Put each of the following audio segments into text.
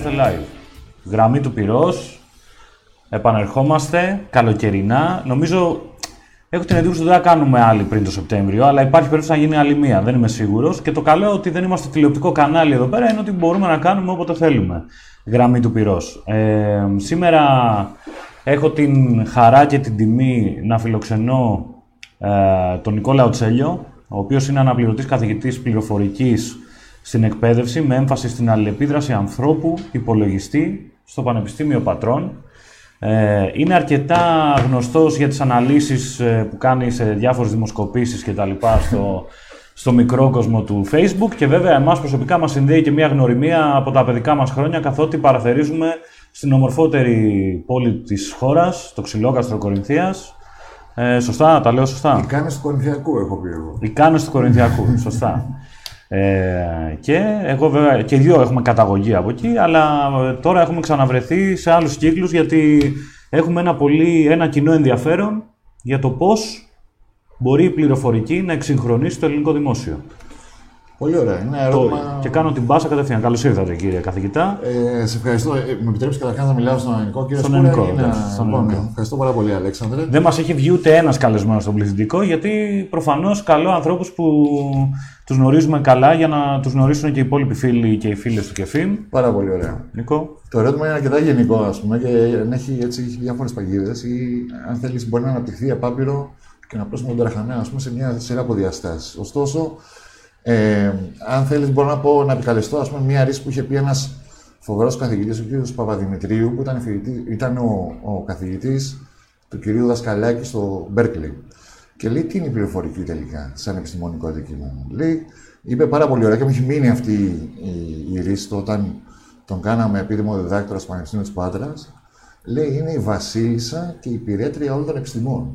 Live. Είμαστε live. Γραμμή του πυρός. Επανερχόμαστε. Καλοκαιρινά. Νομίζω Έχω την εντύπωση ότι δεν θα κάνουμε άλλη πριν το Σεπτέμβριο, αλλά υπάρχει περίπτωση να γίνει άλλη μία. Δεν είμαι σίγουρος. Και το καλό ότι δεν είμαστε τηλεοπτικό κανάλι εδώ πέρα είναι ότι μπορούμε να κάνουμε όποτε θέλουμε. Γραμμή του πυρός. Ε, σήμερα έχω την χαρά και την τιμή να φιλοξενώ ε, τον Νικόλα Οτσέλιο, ο οποίος είναι αναπληρωτής καθηγητής πληροφορικής στην εκπαίδευση με έμφαση στην αλληλεπίδραση ανθρώπου υπολογιστή στο Πανεπιστήμιο Πατρών. Ε, είναι αρκετά γνωστός για τις αναλύσεις ε, που κάνει σε διάφορες δημοσκοπήσεις και τα λοιπά στο, στο μικρό κόσμο του Facebook και βέβαια εμάς προσωπικά μας συνδέει και μια γνωριμία από τα παιδικά μας χρόνια καθότι παραθερίζουμε στην ομορφότερη πόλη της χώρας, το ξυλόκαστρο Κορινθίας. Ε, σωστά, τα λέω σωστά; Οι κάνες του Κορινθιακού έχω πει εγώ. Οι κάνες του Κορινθιακού, σωστά. Ε, και εγώ βέβαια και οι δύο έχουμε καταγωγή από εκεί, αλλά ε, τώρα έχουμε ξαναβρεθεί σε άλλους κύκλους γιατί έχουμε ένα, πολύ, ένα κοινό ενδιαφέρον για το πώς μπορεί η πληροφορική να εξυγχρονίσει το ελληνικό δημόσιο. Πολύ ωραία. Είναι ερώτημα... Και κάνω την μπάσα κατευθείαν. Καλώς ήρθατε, κύριε καθηγητά. Ε, σε ευχαριστώ. Ε, με επιτρέψει καταρχάς να μιλάω στον ελληνικό. Κύριε Στον ελληνικό, είναι... εντάξει, στον λοιπόν, ελληνικό. Ευχαριστώ πάρα πολύ, Αλέξανδρε. Δεν μας έχει βγει ούτε ένας καλεσμένος στον πληθυντικό, γιατί προφανώς καλό ανθρώπους που τους γνωρίζουμε καλά για να τους γνωρίσουν και οι υπόλοιποι φίλοι και οι φίλες του ΚΕΦΙΜ. Πάρα πολύ ωραία. Νικό. Το ερώτημα είναι αρκετά γενικό, ας πούμε, και έχει έτσι διάφορες παγίδες ή αν θέλεις μπορεί να αναπτυχθεί απάπειρο και να πλώσουμε τον Ταραχανέα, ας πούμε, σε μια σειρά από διαστάσεις. Ωστόσο, ε, αν θέλεις, μπορώ να, πω, να επικαλεστώ ας πούμε, μια ρίση που είχε πει ένας φοβερός καθηγητής, ο κ. Παπαδημητρίου, που ήταν, φοιτητής- ήταν ο, ο καθηγητής του κυρίου Δασκαλάκη στο Μπέρκλι. Και λέει, τι είναι η πληροφορική τελικά, σαν επιστημονικό αντικείμενο; Λέει, είπε πάρα πολύ ωραία και μου έχει μείνει αυτή η, η ρίση το όταν τον κάναμε επίδημο διδάκτορα στο Πανεπιστήμιο της Πάτρας. Λέει, είναι η βασίλισσα και η υπηρέτρια όλων των επιστημών.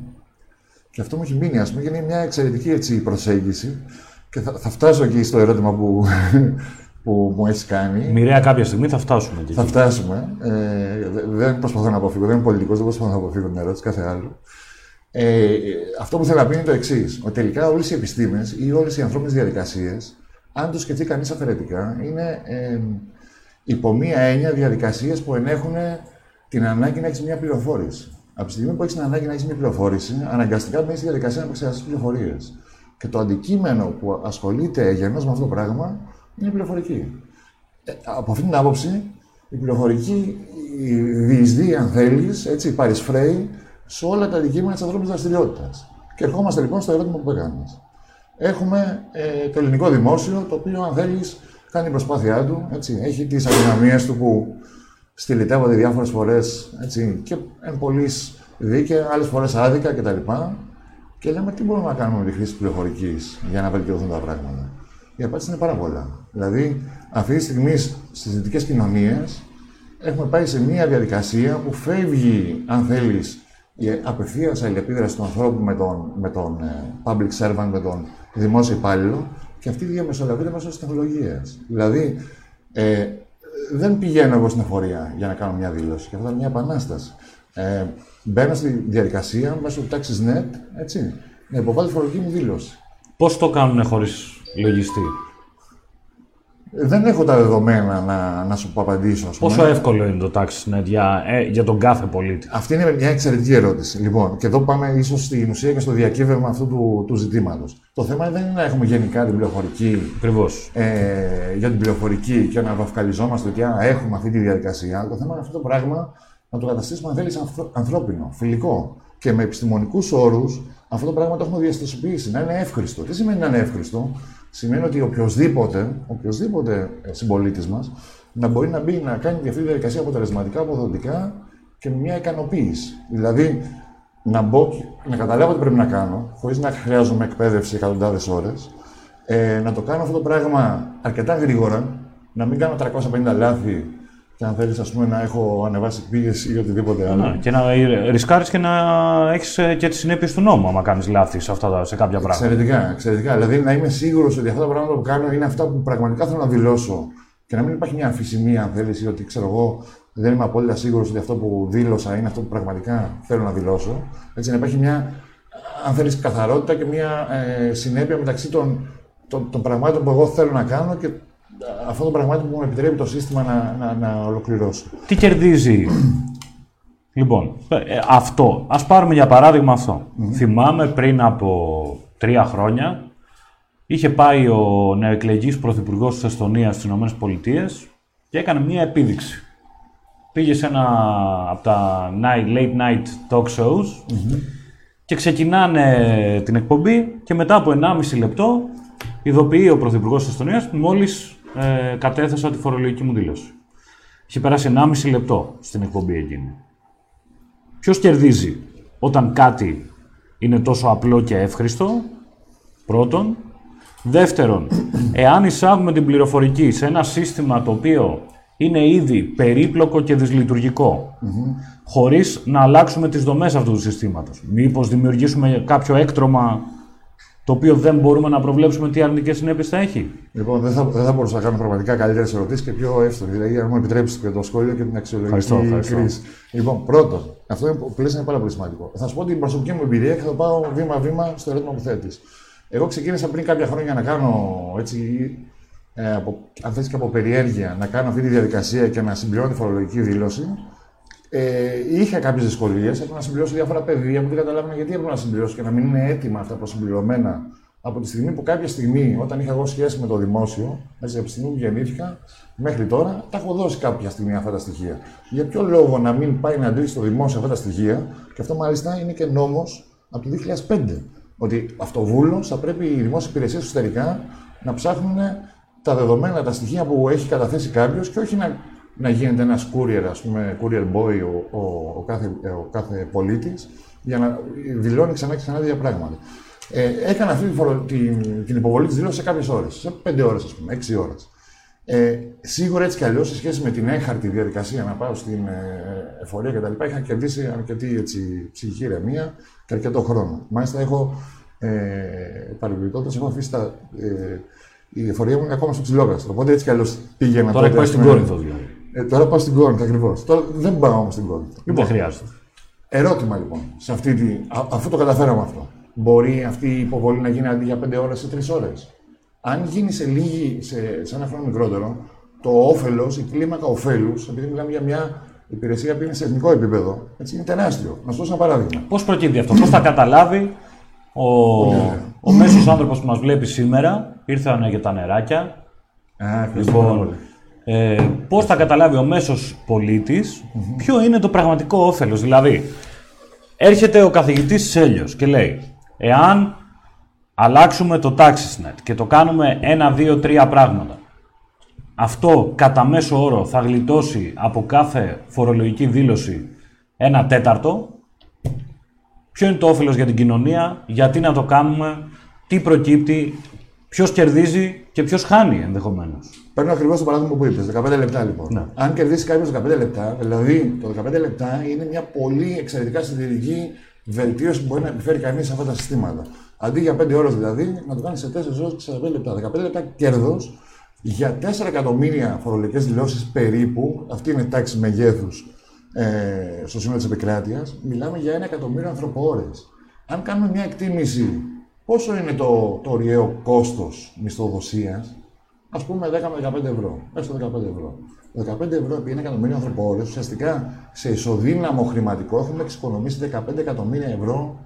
Και αυτό μου έχει μείνει, ας πούμε, και είναι μια εξαιρετική έτσι, προσέγγιση. Και θα, θα φτάσω εκεί στο ερώτημα που, που μου έχεις κάνει. Μοιραία κάποια στιγμή θα φτάσουμε εκεί. Θα φτάσουμε. Ε, δε- δεν προσπαθώ να αποφύγω, δεν είμαι πολιτικός, δεν προσπαθώ να αποφύγω την ερώτηση, κάθε άλλο. Ε, αυτό που θέλω να πει είναι το εξής: Ότι τελικά όλες οι επιστήμες ή όλες οι ανθρώπινες διαδικασίες, αν το σκεφτεί κανείς αφαιρετικά, είναι ε, υπό μία έννοια διαδικασίες που ενέχουν την ανάγκη να έχεις μια πληροφόρηση. Από τη στιγμή που έχεις την ανάγκη να έχεις μια πληροφόρηση, αναγκαστικά μπαίνεις στη διαδικασία να επεξεργαστείς πληροφορίες. Και το αντικείμενο που ασχολείται γεννώ με αυτό το πράγμα είναι η πληροφορική. Ε, από αυτή την άποψη, η πληροφορική η διεισδύει, αν θέλεις, έτσι, παρισφρέει σε όλα τα αντικείμενα της ανθρώπινης δραστηριότητας. Και ερχόμαστε λοιπόν στο ερώτημα που έκανε. Έχουμε ε, το ελληνικό δημόσιο, το οποίο, αν θέλεις, κάνει την προσπάθειά του. Έτσι, έχει τις αδυναμίες του που στυλιτεύονται διάφορες φορές και εν πολλής δίκαια, άλλες φορές άδικα κτλ. Και λέμε τι μπορούμε να κάνουμε με τη χρήση της πληροφορικής για να βελτιωθούν τα πράγματα. Η απάντηση είναι πάρα πολλά. Δηλαδή, αυτή τη στιγμή στις δυτικέ κοινωνίες έχουμε πάει σε μια διαδικασία που φεύγει, αν θέλεις, η απευθείας αλληλεπίδραση του ανθρώπου με τον, με τον ε, public servant, με τον δημόσιο υπάλληλο και αυτή διαμεσολαβείται μέσω της τεχνολογίας. Δηλαδή, ε, δεν πηγαίνω εγώ στην εφορία για να κάνω μια δήλωση. Και αυτό είναι μια επανάσταση. Ε, μπαίνω στη διαδικασία μέσω του TaxisNet, έτσι, να υποβάλω τη φορολογική μου δήλωση. Πώς το κάνουν χωρίς λογιστή; Δεν έχω τα δεδομένα να, να σου πω απαντήσω. ας πούμε. Πόσο εύκολο είναι το TaxisNet για, ε, για τον κάθε πολίτη; Αυτή είναι μια εξαιρετική ερώτηση. Λοιπόν, και εδώ πάμε ίσως στην ουσία και στο διακύβευμα αυτού του, του ζητήματος. Το θέμα δεν είναι να έχουμε γενικά την πληροφορική Ακριβώς. ε, για την πληροφορική και να βαφκαλιζόμαστε ότι α, έχουμε αυτή τη διαδικασία. Το θέμα είναι αυτό το πράγμα να το καταστήσουμε, αν θέλεις, ανθρώπινο, φιλικό. Και με επιστημονικούς όρους αυτό το πράγμα το έχουμε διαστασιοποιήσει. Να είναι εύχριστο. Τι σημαίνει να είναι εύχριστο, Σημαίνει ότι οποιοδήποτε, οποιοδήποτε συμπολίτης μας να μπορεί να μπει να κάνει αυτή τη διαδικασία αποτελεσματικά, αποδοτικά και με μια ικανοποίηση. Δηλαδή, να μπω, και- να καταλάβω τι πρέπει να κάνω, χωρίς να χρειάζομαι εκπαίδευση εκατοντάδες ώρες, ε, να το κάνω αυτό το πράγμα αρκετά γρήγορα, να μην κάνω 350 λάθη και αν θέλεις, ας πούμε, να έχω ανεβάσει πίεση ή οτιδήποτε άλλο. Ναι, και να ρισκάρεις και να έχεις και τις συνέπειες του νόμου, άμα κάνεις λάθη σε, αυτά, τα- σε κάποια πράγματα. Εξαιρετικά, εξαιρετικά. Δηλαδή να είμαι σίγουρος ότι αυτά τα πράγματα που κάνω είναι αυτά που πραγματικά θέλω να δηλώσω. Και να μην υπάρχει μια αμφισημία, αν θέλεις, ή ότι ξέρω εγώ δεν είμαι απόλυτα σίγουρος ότι αυτό που δήλωσα είναι αυτό που πραγματικά θέλω να δηλώσω. Έτσι, να υπάρχει μια, αν θέλεις, καθαρότητα και μια ε, συνέπεια μεταξύ των, των, των πραγμάτων που εγώ θέλω να κάνω και αυτό το πραγμάτι που μου επιτρέπει το σύστημα να, να, να ολοκληρώσω. Τι κερδίζει; λοιπόν, ε, αυτό. Ας πάρουμε για παράδειγμα αυτό. Θυμάμαι πριν από τρία χρόνια είχε πάει ο νεοεκλεγής πρωθυπουργός της Εστονίας στις ΗΠΑ και έκανε μία επίδειξη. Πήγε σε ένα από τα night, late night talk shows και ξεκινάνε την εκπομπή και μετά από 1,5 λεπτό ειδοποιεί ο Πρωθυπουργός της Εστονίας μόλις ε, κατέθεσα τη φορολογική μου δήλωση. Είχε περάσει 1,5 λεπτό στην εκπομπή εκείνη. Ποιος κερδίζει όταν κάτι είναι τόσο απλό και εύχριστο, πρώτον. Δεύτερον, εάν εισάγουμε την πληροφορική σε ένα σύστημα το οποίο είναι ήδη περίπλοκο και δυσλειτουργικό, χωρίς να αλλάξουμε τις δομές αυτού του συστήματος. Μήπως δημιουργήσουμε κάποιο έκτρωμα το οποίο δεν μπορούμε να προβλέψουμε τι αρνητικές συνέπειες θα έχει. Λοιπόν, δεν θα, δεν θα μπορούσα να κάνω πραγματικά καλύτερες ερωτήσεις και πιο εύστοχες. Δηλαδή, αν μου επιτρέψετε και το σχόλιο και την αξιολογική κρίση. Λοιπόν, πρώτον, αυτό που λες είναι πάρα πολύ σημαντικό. Θα σου πω την προσωπική μου εμπειρία και θα πάω βήμα-βήμα στο ερώτημα που θέτεις. Εγώ ξεκίνησα πριν κάποια χρόνια να κάνω έτσι, ε, από, αν θες και από περιέργεια, να κάνω αυτή τη διαδικασία και να συμπληρώνω τη φορολογική δήλωση. Ε, είχα κάποιες δυσκολίες. Έπρεπε να συμπληρώσω διάφορα πεδία που δεν καταλάβαινα γιατί έπρεπε να συμπληρώσω και να μην είναι έτοιμα αυτά προσυμπληρωμένα από τη στιγμή που κάποια στιγμή, όταν είχα εγώ σχέση με το δημόσιο, έτσι, από τη στιγμή που γεννήθηκα μέχρι τώρα, τα έχω δώσει κάποια στιγμή αυτά τα στοιχεία. Για ποιο λόγο να μην πάει να δει στο δημόσιο αυτά τα στοιχεία, και αυτό μάλιστα είναι και νόμος από το 2005. Ότι αυτοβούλος θα πρέπει οι δημόσιες υπηρεσίες εσωτερικά να ψάχνουν τα δεδομένα, τα στοιχεία που έχει καταθέσει κάποιος και όχι να να γίνεται ένας courier, ας πούμε, courier boy ο, ο, ο κάθε, ο κάθε πολίτης για να δηλώνει ξανά και ξανά δύο πράγματα. Ε, έκανα αυτή την, την υποβολή της δήλωσης σε κάποιες ώρες, σε πέντε ώρες, ας πούμε, έξι ώρες. Ε, σίγουρα έτσι κι αλλιώς, σε σχέση με την έχαρτη διαδικασία να πάω στην ε, εφορία κτλ., είχα κερδίσει αρκετή έτσι, ψυχική ηρεμία και αρκετό χρόνο. Μάλιστα, έχω ε, έχω αφήσει τα, ε, η εφορία μου είναι ακόμα στο ψηλόκαστρο. Οπότε έτσι κι αλλιώς πήγαινα. Τώρα πάει στην Κόρινθο δηλαδή. Ε, τώρα πάω στην Κόρινθο ακριβώς. Τώρα δεν πάω όμως στην Κόρινθο. Λοιπόν, δεν χρειάζεται. Ερώτημα λοιπόν, σε αυτή τη, α, αφού το καταφέραμε αυτό, μπορεί αυτή η υποβολή να γίνει αντί για 5 ώρες ή 3 ώρες; Αν γίνει σε, λίγη, σε, σε ένα χρόνο μικρότερο, το όφελος, η κλίμακα ωφέλους, επειδή μιλάμε για μια υπηρεσία που είναι σε εθνικό επίπεδο, έτσι, είναι τεράστιο. Να σου δώσω ένα παράδειγμα. Πώς προκύπτει αυτό, πώς θα καταλάβει ο, ο μέσος άνθρωπος που μας βλέπει σήμερα, ήρθαν για τα νεράκια. Α, λοιπόν, ε, πώς θα καταλάβει ο μέσος ποιο είναι το πραγματικό όφελος. Δηλαδή, έρχεται ο καθηγητής Σέλιος και λέει, εάν αλλάξουμε το TaxisNet και το κάνουμε ένα, δύο, τρία πράγματα, αυτό κατά μέσο όρο θα γλιτώσει από κάθε φορολογική δήλωση ένα τέταρτο. Ποιο είναι το όφελος για την κοινωνία, γιατί να το κάνουμε, τι προκύπτει, ποιος κερδίζει και ποιος χάνει ενδεχομένως. Παίρνω ακριβώς το παράδειγμα που είπες, 15 λεπτά λοιπόν. Ναι. Αν κερδίσει κάποιος 15 λεπτά, δηλαδή το 15 λεπτά είναι μια πολύ εξαιρετικά συντηρητική βελτίωση που μπορεί να επιφέρει κανείς σε αυτά τα συστήματα. Αντί για 5 ώρες δηλαδή, να το κάνεις σε 4 ώρες και 45 λεπτά. 15 λεπτά κέρδος για 4 εκατομμύρια φορολογικές δηλώσεις περίπου, αυτή είναι η τάξη μεγέθους ε, στο σύνολο της επικράτειας, μιλάμε για 1 εκατομμύριο ανθρωπόρες. Αν κάνουμε μια εκτίμηση πόσο είναι το, το ωριαίο κόστος μισθοδοσίας, ας πούμε 10 με 15 ευρώ. Έστω 15 ευρώ. 15 ευρώ επί ένα εκατομμύριο ανθρωπόρε, ουσιαστικά σε ισοδύναμο χρηματικό έχουμε εξοικονομήσει 15 εκατομμύρια ευρώ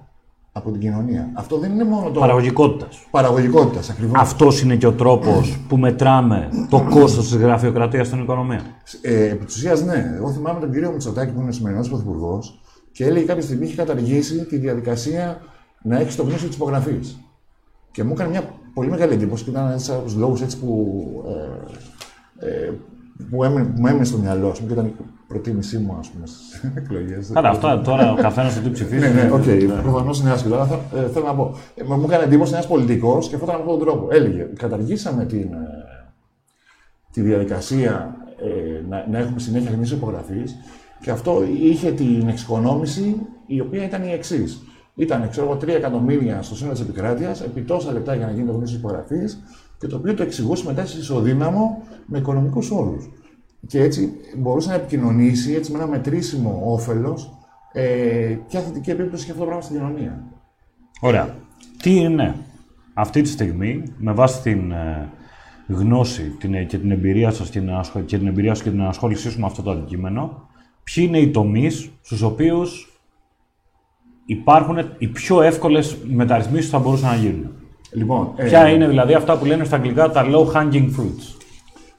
από την κοινωνία. Αυτό δεν είναι μόνο το. Παραγωγικότητας. Παραγωγικότητας, ακριβώς. Αυτός είναι και ο τρόπος που μετράμε το κόστος της γραφειοκρατίας στην οικονομία. Ε, επί της ουσίας, ναι. Εγώ θυμάμαι τον κύριο Μητσοτάκη που είναι σημερινός πρωθυπουργός και έλεγε κάποια στιγμή είχε καταργήσει τη διαδικασία να έχεις το γνήσιο της υπογραφής. Και μου έκανε μια πολύ μεγάλη εντύπωση και ήταν ένας από τους λόγους που, ε, ε, που, έμεινε, που μου έμεινε στο μυαλό μου και ήταν η προτίμησή μου ας πούμε, στις εκλογές. Καλά, αυτά τώρα ο καθένας το τι ψηφίζει. ναι, ναι, okay. Okay. Ναι. Προφανώς είναι άσχετο. Αλλά ε, θέλω να πω. Ε, μου έκανε εντύπωση ένας πολιτικός και αυτό ήταν με αυτόν τον τρόπο. Έλεγε, καταργήσαμε την, ε, τη διαδικασία ε, να, να έχουμε συνέχεια γνήσιο υπογραφής και αυτό είχε την εξοικονόμηση η οποία ήταν η εξής ήταν ξέρω εγώ, 3 εκατομμύρια στο σύνολο της επικράτειας, επί τόσα λεπτά για να γίνει το γνήσιο υπογραφή και το οποίο το εξηγούσε μετά σε ισοδύναμο με οικονομικούς όρους. Και έτσι μπορούσε να επικοινωνήσει έτσι, με ένα μετρήσιμο όφελος ε, ποια θετική επίπτωση έχει αυτό το πράγμα στην κοινωνία. Ωραία. Τι είναι αυτή τη στιγμή, με βάση την ε, γνώση την, και την εμπειρία σας και την, ασχο- και την εμπειρία σας και την ασχόλησή σου με αυτό το αντικείμενο, ποιοι είναι οι τομείς στους οποίους υπάρχουν οι πιο εύκολες μεταρρυθμίσεις που θα μπορούσαν να γίνουν. Λοιπόν, ε, Ποια είναι δηλαδή αυτά που λένε στα αγγλικά τα low hanging fruits;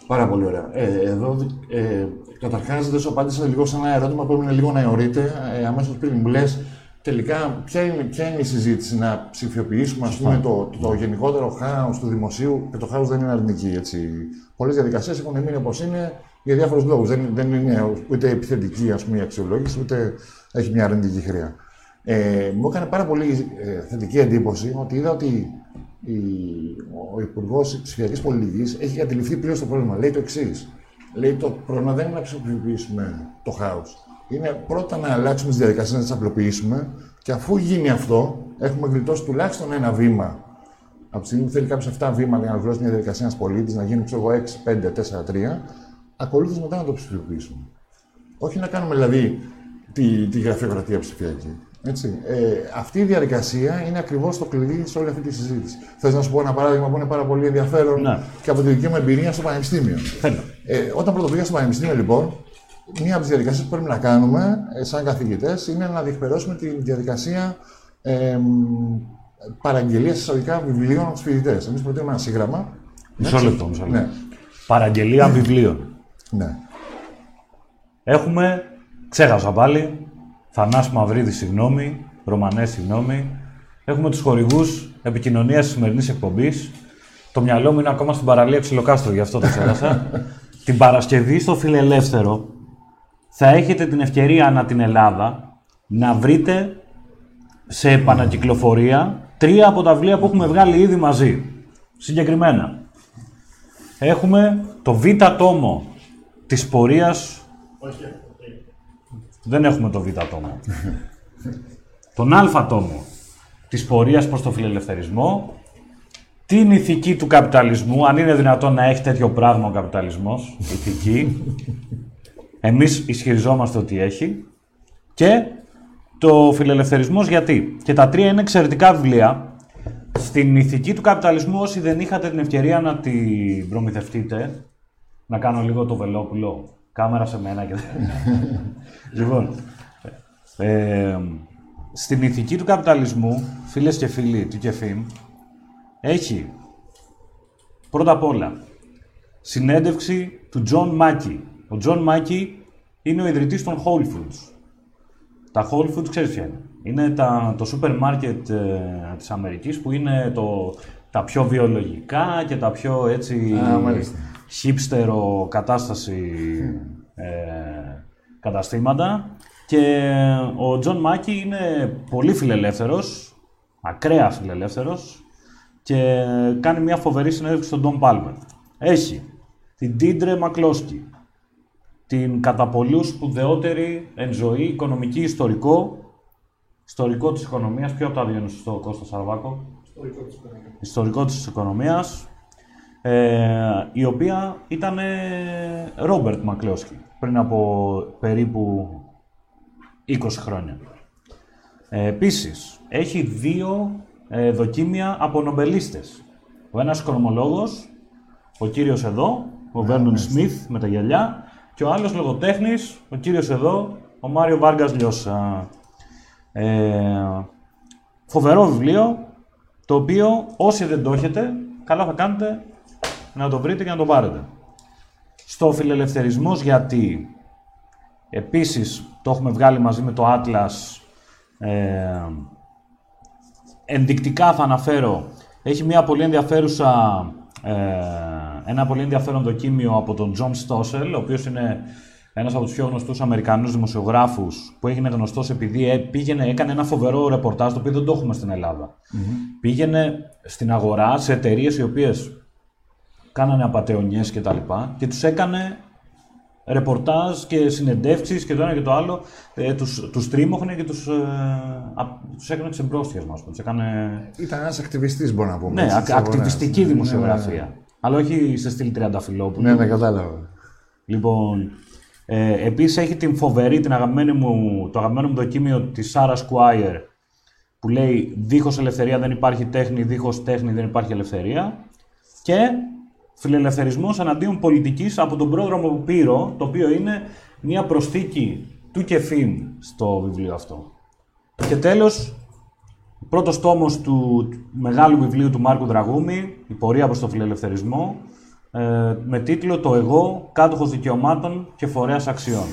Πάρα πολύ ωραία. Ε, εδώ, ε, καταρχάς, δεν σου απάντησα λίγο σε ένα ερώτημα που έμεινε λίγο να αιωρείται ε, αμέσως πριν. Μου λες, τελικά, ποια είναι, ποια είναι η συζήτηση, να ψηφιοποιήσουμε ας πούμε, το, το, το γενικότερο χάος του δημοσίου, και το χάος δεν είναι αρνητική. Έτσι. Πολλές διαδικασίες έχουν μείνει όπως είναι για διάφορους λόγους. Δεν, δεν είναι ούτε επιθετική ας πούμε, η αξιολόγηση, ούτε έχει μια αρνητική χρειά. Ε, μου έκανε πάρα πολύ ε, θετική εντύπωση ότι είδα ότι η, ο Υπουργός Ψηφιακή Πολιτικής έχει αντιληφθεί πλήρως το πρόβλημα. Λέει το εξής. Λέει το πρόβλημα δεν είναι να ψηφιοποιήσουμε το χάος. Είναι πρώτα να αλλάξουμε τις διαδικασίες, να τις απλοποιήσουμε και αφού γίνει αυτό, έχουμε γλιτώσει τουλάχιστον ένα βήμα. Από τη στιγμή που θέλει κάποιος 7 βήματα για να ολοκληρώσει μια διαδικασία ένας πολίτης, να γίνει ξέρω, εγώ, 6, 5, 4, 3, ακολούθω μετά να το ψηφιοποιήσουμε. Όχι να κάνουμε δηλαδή τη, τη γραφειοκρατία ψηφιακή. Έτσι. Ε, αυτή η διαδικασία είναι ακριβώς το κλειδί σε όλη αυτή τη συζήτηση. Θες να σου πω ένα παράδειγμα που είναι πάρα πολύ ενδιαφέρον Ναι. και από τη δική μου εμπειρία στο Πανεπιστήμιο. Θέλω. Ε, όταν πρωτοπήγα στο Πανεπιστήμιο, λοιπόν, μία από τις διαδικασίες που πρέπει να κάνουμε ε, σαν καθηγητές είναι να διεκπαιρώσουμε τη διαδικασία ε, παραγγελίας εισαγωγικά βιβλίων από τους φοιτητές. Εμείς προτείνουμε ένα σύγγραμμα. Μισό λεπτό, μισό λεπτό. Ναι, Παραγγελία βιβλίων. ναι. Έχουμε, ξέχασα πάλι, Θανάση Μαυρίδη, συγγνώμη, Ρωμανέ, συγγνώμη. Έχουμε τους χορηγούς επικοινωνίας της σημερινής εκπομπής. Το μυαλό μου είναι ακόμα στην παραλία Ξυλοκάστρο, γι' αυτό το ξέχασα. την Παρασκευή στο Φιλελεύθερο θα έχετε την ευκαιρία ανά την Ελλάδα να βρείτε σε επανακυκλοφορία τρία από τα βιβλία που έχουμε βγάλει ήδη μαζί. Συγκεκριμένα. Έχουμε το β' τόμο της πορείας δεν έχουμε το Β τόμο. Τον Α τόμο της πορείας προς το φιλελευθερισμό, την ηθική του καπιταλισμού, αν είναι δυνατόν να έχει τέτοιο πράγμα ο καπιταλισμός, ηθική. Εμείς ισχυριζόμαστε ότι έχει. Και το φιλελευθερισμός γιατί. Και τα τρία είναι εξαιρετικά βιβλία. Στην ηθική του καπιταλισμού, όσοι δεν είχατε την ευκαιρία να την προμηθευτείτε, να κάνω λίγο το βελόπουλο. Κάμερα σε μένα και... λοιπόν, ε, στην ηθική του καπιταλισμού, φίλες και φίλοι του ΚΕΦΙΜ, έχει πρώτα απ' όλα συνέντευξη του John Mackey. Ο John Mackey είναι ο ιδρυτής των Whole Foods. Τα Whole Foods ξέρεις ποια είναι; Είναι τα, το σούπερ μάρκετ ε, της Αμερικής που είναι το, τα πιο βιολογικά και τα πιο έτσι Α, μάλιστα. Χίπστερο κατάσταση ε, καταστήματα. Και ο John Mackey είναι πολύ φιλελεύθερος, ακραία φιλελεύθερος και κάνει μια φοβερή συνέντευξη στον Ντόν Πάλμερ. Έχει την Τίντρε Μακλόσκι, την κατά πολλούς σπουδαιότερη εν ζωή οικονομική ιστορικό, ιστορικό της οικονομίας, ποιο από τα δύο είναι σωστό, Κώστας Σαρβάκο, ιστορικό της οικονομίας, ε, η οποία ήταν Ρόμπερτ Μακλόσκι πριν από περίπου 20 χρόνια. Ε, επίσης, έχει δύο ε, δοκίμια από νομπελίστες. Ο ένας οικονομολόγος, ο κύριος εδώ, ο Βέρνον Σμιθ με τα γυαλιά, και ο άλλος λογοτέχνης, ο κύριος εδώ, ο Μάριο Βάργας Λιώσα. Ε, φοβερό βιβλίο, το οποίο όσοι δεν το έχετε, καλά θα κάνετε να το βρείτε και να το πάρετε. Στο φιλελευθερισμός γιατί επίσης το έχουμε βγάλει μαζί με το Atlas ε, ενδεικτικά θα αναφέρω έχει μια πολύ ενδιαφέρουσα ε, ένα πολύ ενδιαφέρον δοκίμιο από τον John Stossel ο οποίος είναι ένας από τους πιο γνωστούς Αμερικανούς δημοσιογράφους που έγινε γνωστός επειδή ε, πήγαινε, έκανε ένα φοβερό ρεπορτάζ το οποίο δεν το έχουμε στην ελλαδα Πήγαινε στην αγορά σε εταιρείες οι οποίες κάνανε απαταιωνιές και τα λοιπά και τους έκανε ρεπορτάζ και συνεντεύξεις και το ένα και το άλλο ε, τους, τους τρίμωχνε και τους, ε, α, τους έκανε ξεμπρόστιασμα, ας πούμε. Τους έκανε... Ήταν ένας ακτιβιστής, μπορώ να πούμε. Ναι, έτσι, ακ- της αγοράς. ακτιβιστική Ναι, ναι, δημοσιογραφία. ναι. Αλλά όχι σε στυλ Τριανταφυλόπουλου. Ναι, ναι, κατάλαβα. Λοιπόν, ε, επίσης έχει την φοβερή, την αγαπημένη μου, το αγαπημένο μου δοκίμιο της Sarah Squire που λέει «Δίχως ελευθερία δεν υπάρχει τέχνη, δίχως τέχνη δεν υπάρχει ελευθερία» και Φιλελευθερισμός εναντίον πολιτικής από τον πρόδρομο Πύρο, το οποίο είναι μια προσθήκη του Κεφίμ στο βιβλίο αυτό. Και τέλος, πρώτος τόμος του μεγάλου βιβλίου του Μάρκου Δραγούμη, «Η πορεία προς το φιλελευθερισμό», ε, με τίτλο «Το εγώ, κάτοχος δικαιωμάτων και φορέας αξιών».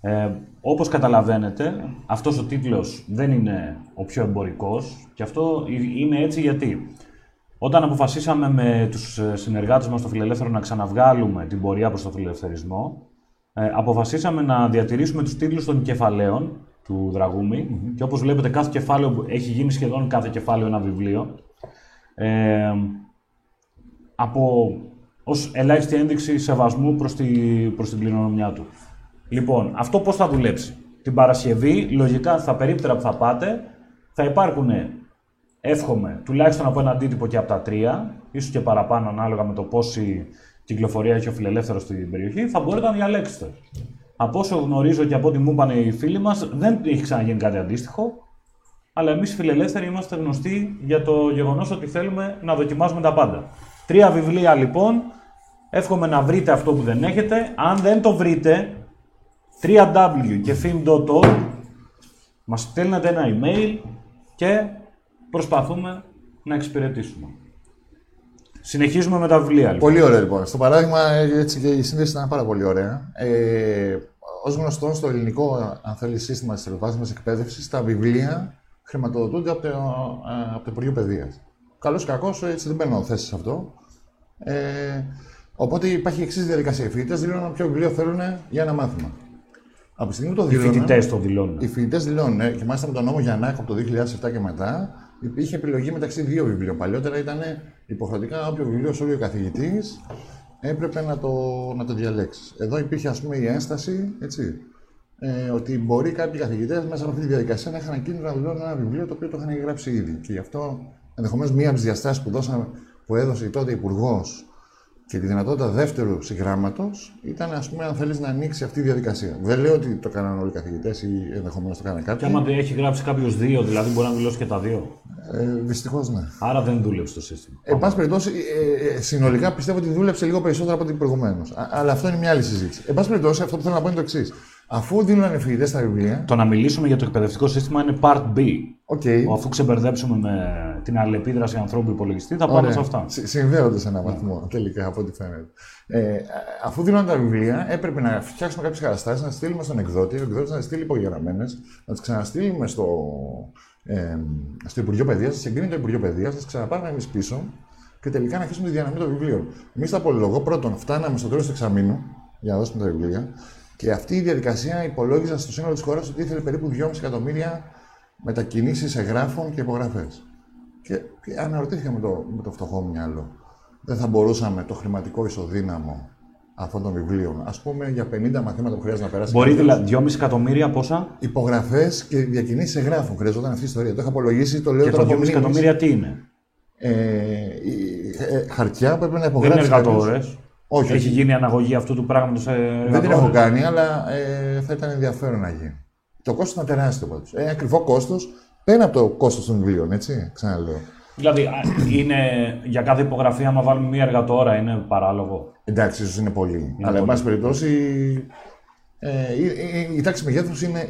Ε, όπως καταλαβαίνετε, αυτός ο τίτλος δεν είναι ο πιο εμπορικός και αυτό είναι έτσι γιατί όταν αποφασίσαμε με τους συνεργάτες μας στο Φιλελεύθερο να ξαναβγάλουμε την πορεία προς το φιλελευθερισμό, ε, αποφασίσαμε να διατηρήσουμε τους τίτλους των κεφαλαίων του δραγουμη και όπως βλέπετε κάθε κεφάλαιο έχει γίνει σχεδόν κάθε κεφάλαιο ένα βιβλίο ε, από, ως ελάχιστη ένδειξη σεβασμού προς, τη, προς την κληρονομιά του. Λοιπόν, αυτό πώς θα δουλέψει; Την Παρασκευή, λογικά στα περίπτερα που θα πάτε, θα υπάρχουν, εύχομαι, τουλάχιστον από ένα αντίτυπο και από τα τρία, ίσως και παραπάνω ανάλογα με το πόση κυκλοφορία έχει ο φιλελεύθερος στην περιοχή, θα μπορείτε να διαλέξετε. Από όσο γνωρίζω και από ό,τι μου είπαν οι φίλοι μας, δεν έχει ξαναγίνει κάτι αντίστοιχο. Αλλά εμείς οι φιλελεύθεροι είμαστε γνωστοί για το γεγονός ότι θέλουμε να δοκιμάζουμε τα πάντα. Τρία βιβλία λοιπόν. Εύχομαι να βρείτε αυτό που δεν έχετε. Αν δεν το βρείτε, www.kefim.org μας στέλνετε ένα email και προσπαθούμε να εξυπηρετήσουμε. Συνεχίζουμε με τα βιβλία. Λοιπόν. Πολύ ωραία λοιπόν. Στο παράδειγμα, έτσι και η σύνδεση ήταν πάρα πολύ ωραία. Ε, Ω γνωστό, στο ελληνικό αν θέλει, σύστημα της τριτοβάθμια εκπαίδευσης, τα βιβλία χρηματοδοτούνται από το, ε, από το Υπουργείο Παιδείας. Καλός ή κακός, έτσι δεν παίρνω θέση σε αυτό. Ε, οπότε υπάρχει η εξής διαδικασία. Οι φοιτητές δηλώνουν ποιο βιβλίο θέλουν για ένα μάθημα. Από τη στιγμή που το δηλώνουν. Οι φοιτητές το δηλώνουν. Οι φοιτητές δηλώνουν. Ναι, και μάλιστα με τον νόμο Γιαννάκ από το 2007 και μετά, υπήρχε επιλογή μεταξύ δύο βιβλίων. Παλιότερα ήταν υποχρεωτικά όποιο βιβλίο σου ο καθηγητής έπρεπε να το, να το διαλέξεις. Εδώ υπήρχε ας πούμε η ένσταση έτσι, ε, ότι μπορεί κάποιοι καθηγητές μέσα από αυτή τη διαδικασία να είχαν κίνδυνο να δηλώνουν ένα βιβλίο το οποίο το είχαν γράψει ήδη. Και γι' αυτό ενδεχομένως μία από τις διαστάσεις που, που έδωσε τότε υπουργός και τη δυνατότητα δεύτερου συγγράμματος ήταν, ας πούμε, αν θέλεις να ανοίξει αυτή η διαδικασία. Δεν λέω ότι το κάνανε όλοι οι καθηγητές ή ενδεχομένως το κάνανε κάποιοι. Και άμα έχει γράψει κάποιος δύο, δηλαδή μπορεί να δηλώσει και τα δύο. Ε, Δυστυχώς ναι. Άρα δεν δούλεψε το σύστημα. Εν πάση περιπτώσει, ε, ε, συνολικά πιστεύω ότι δούλεψε λίγο περισσότερο από ό,τι προηγουμένως. Αλλά αυτό είναι μια άλλη συζήτηση. Εν πάση περιπτώσει, αυτό που θέλω να πω είναι το εξής. Αφού δίνουν φοιτητέ στα βιβλία. Το να μιλήσουμε για το εκπαιδευτικό σύστημα είναι part B. Okay. Αφού ξεμπερδέψουμε με την αλληλεπίδραση ανθρώπου υπολογιστή, θα πάμε σε αυτά. Συνδέονται σε έναν βαθμό τελικά από ό,τι φαίνεται. Ε, αφού δίνουν τα βιβλία, έπρεπε να φτιάξουμε κάποιες καταστάσεις, να στείλουμε στον εκδότη, ο εκδότης να στείλει υπογεγραμμένες, να τις ξαναστείλουμε στο, ε, στο Υπουργείο Παιδείας, να εγκρίνει το Υπουργείο Παιδείας, να τις ξαναπάρουμε εμείς πίσω και τελικά να αρχίσουμε τη διανομή των βιβλίων. Εμείς τα πολυλογώ πρώτον, φτάναμε στο τέλος του εξαμήνου για να δώσουμε τα βιβλία και αυτή η διαδικασία υπολόγιζαν στο σύνολο της χώρας ότι ήθελε περίπου 2,5 εκατομμύρια μετακινήσεις εγγράφων και υπογραφές. Και, και αναρωτήθηκα με το, με το φτωχό μυαλό. Δεν θα μπορούσαμε το χρηματικό ισοδύναμο αυτών των βιβλίων, ας πούμε για 50 μαθήματα που χρειάζεται να περάσει. Μπορεί δηλαδή 2,5 εκατομμύρια πόσα; Υπογραφές και διακινήσεις εγγράφων. Χρειαζόταν αυτή η ιστορία. Το είχα απολογίσει, το λέω και τώρα. Και 2,5 εκατομμύρια τι είναι; Ε, ε, χαρτιά που έπρεπε να υπογράψει. Δεν είναι εργατόρες. Όχι. Έχει γίνει αναγωγή αυτού του πράγματος. Ε, δεν την έχω κάνει, αλλά ε, θα ήταν ενδιαφέρον να γίνει. Το κόστος ήταν τεράστιο πάντω. Ε, ακριβό κόστος πέρα από το κόστος των βιβλίων, έτσι. Ξαναλέω. Δηλαδή, είναι για κάθε υπογραφή, άμα βάλουμε μία εργατόρα, είναι παράλογο; Εντάξει, ίσως είναι πολύ. Είναι αλλά, εν πάση περιπτώσει, ε, η, η, τάξη μεγέθους είναι,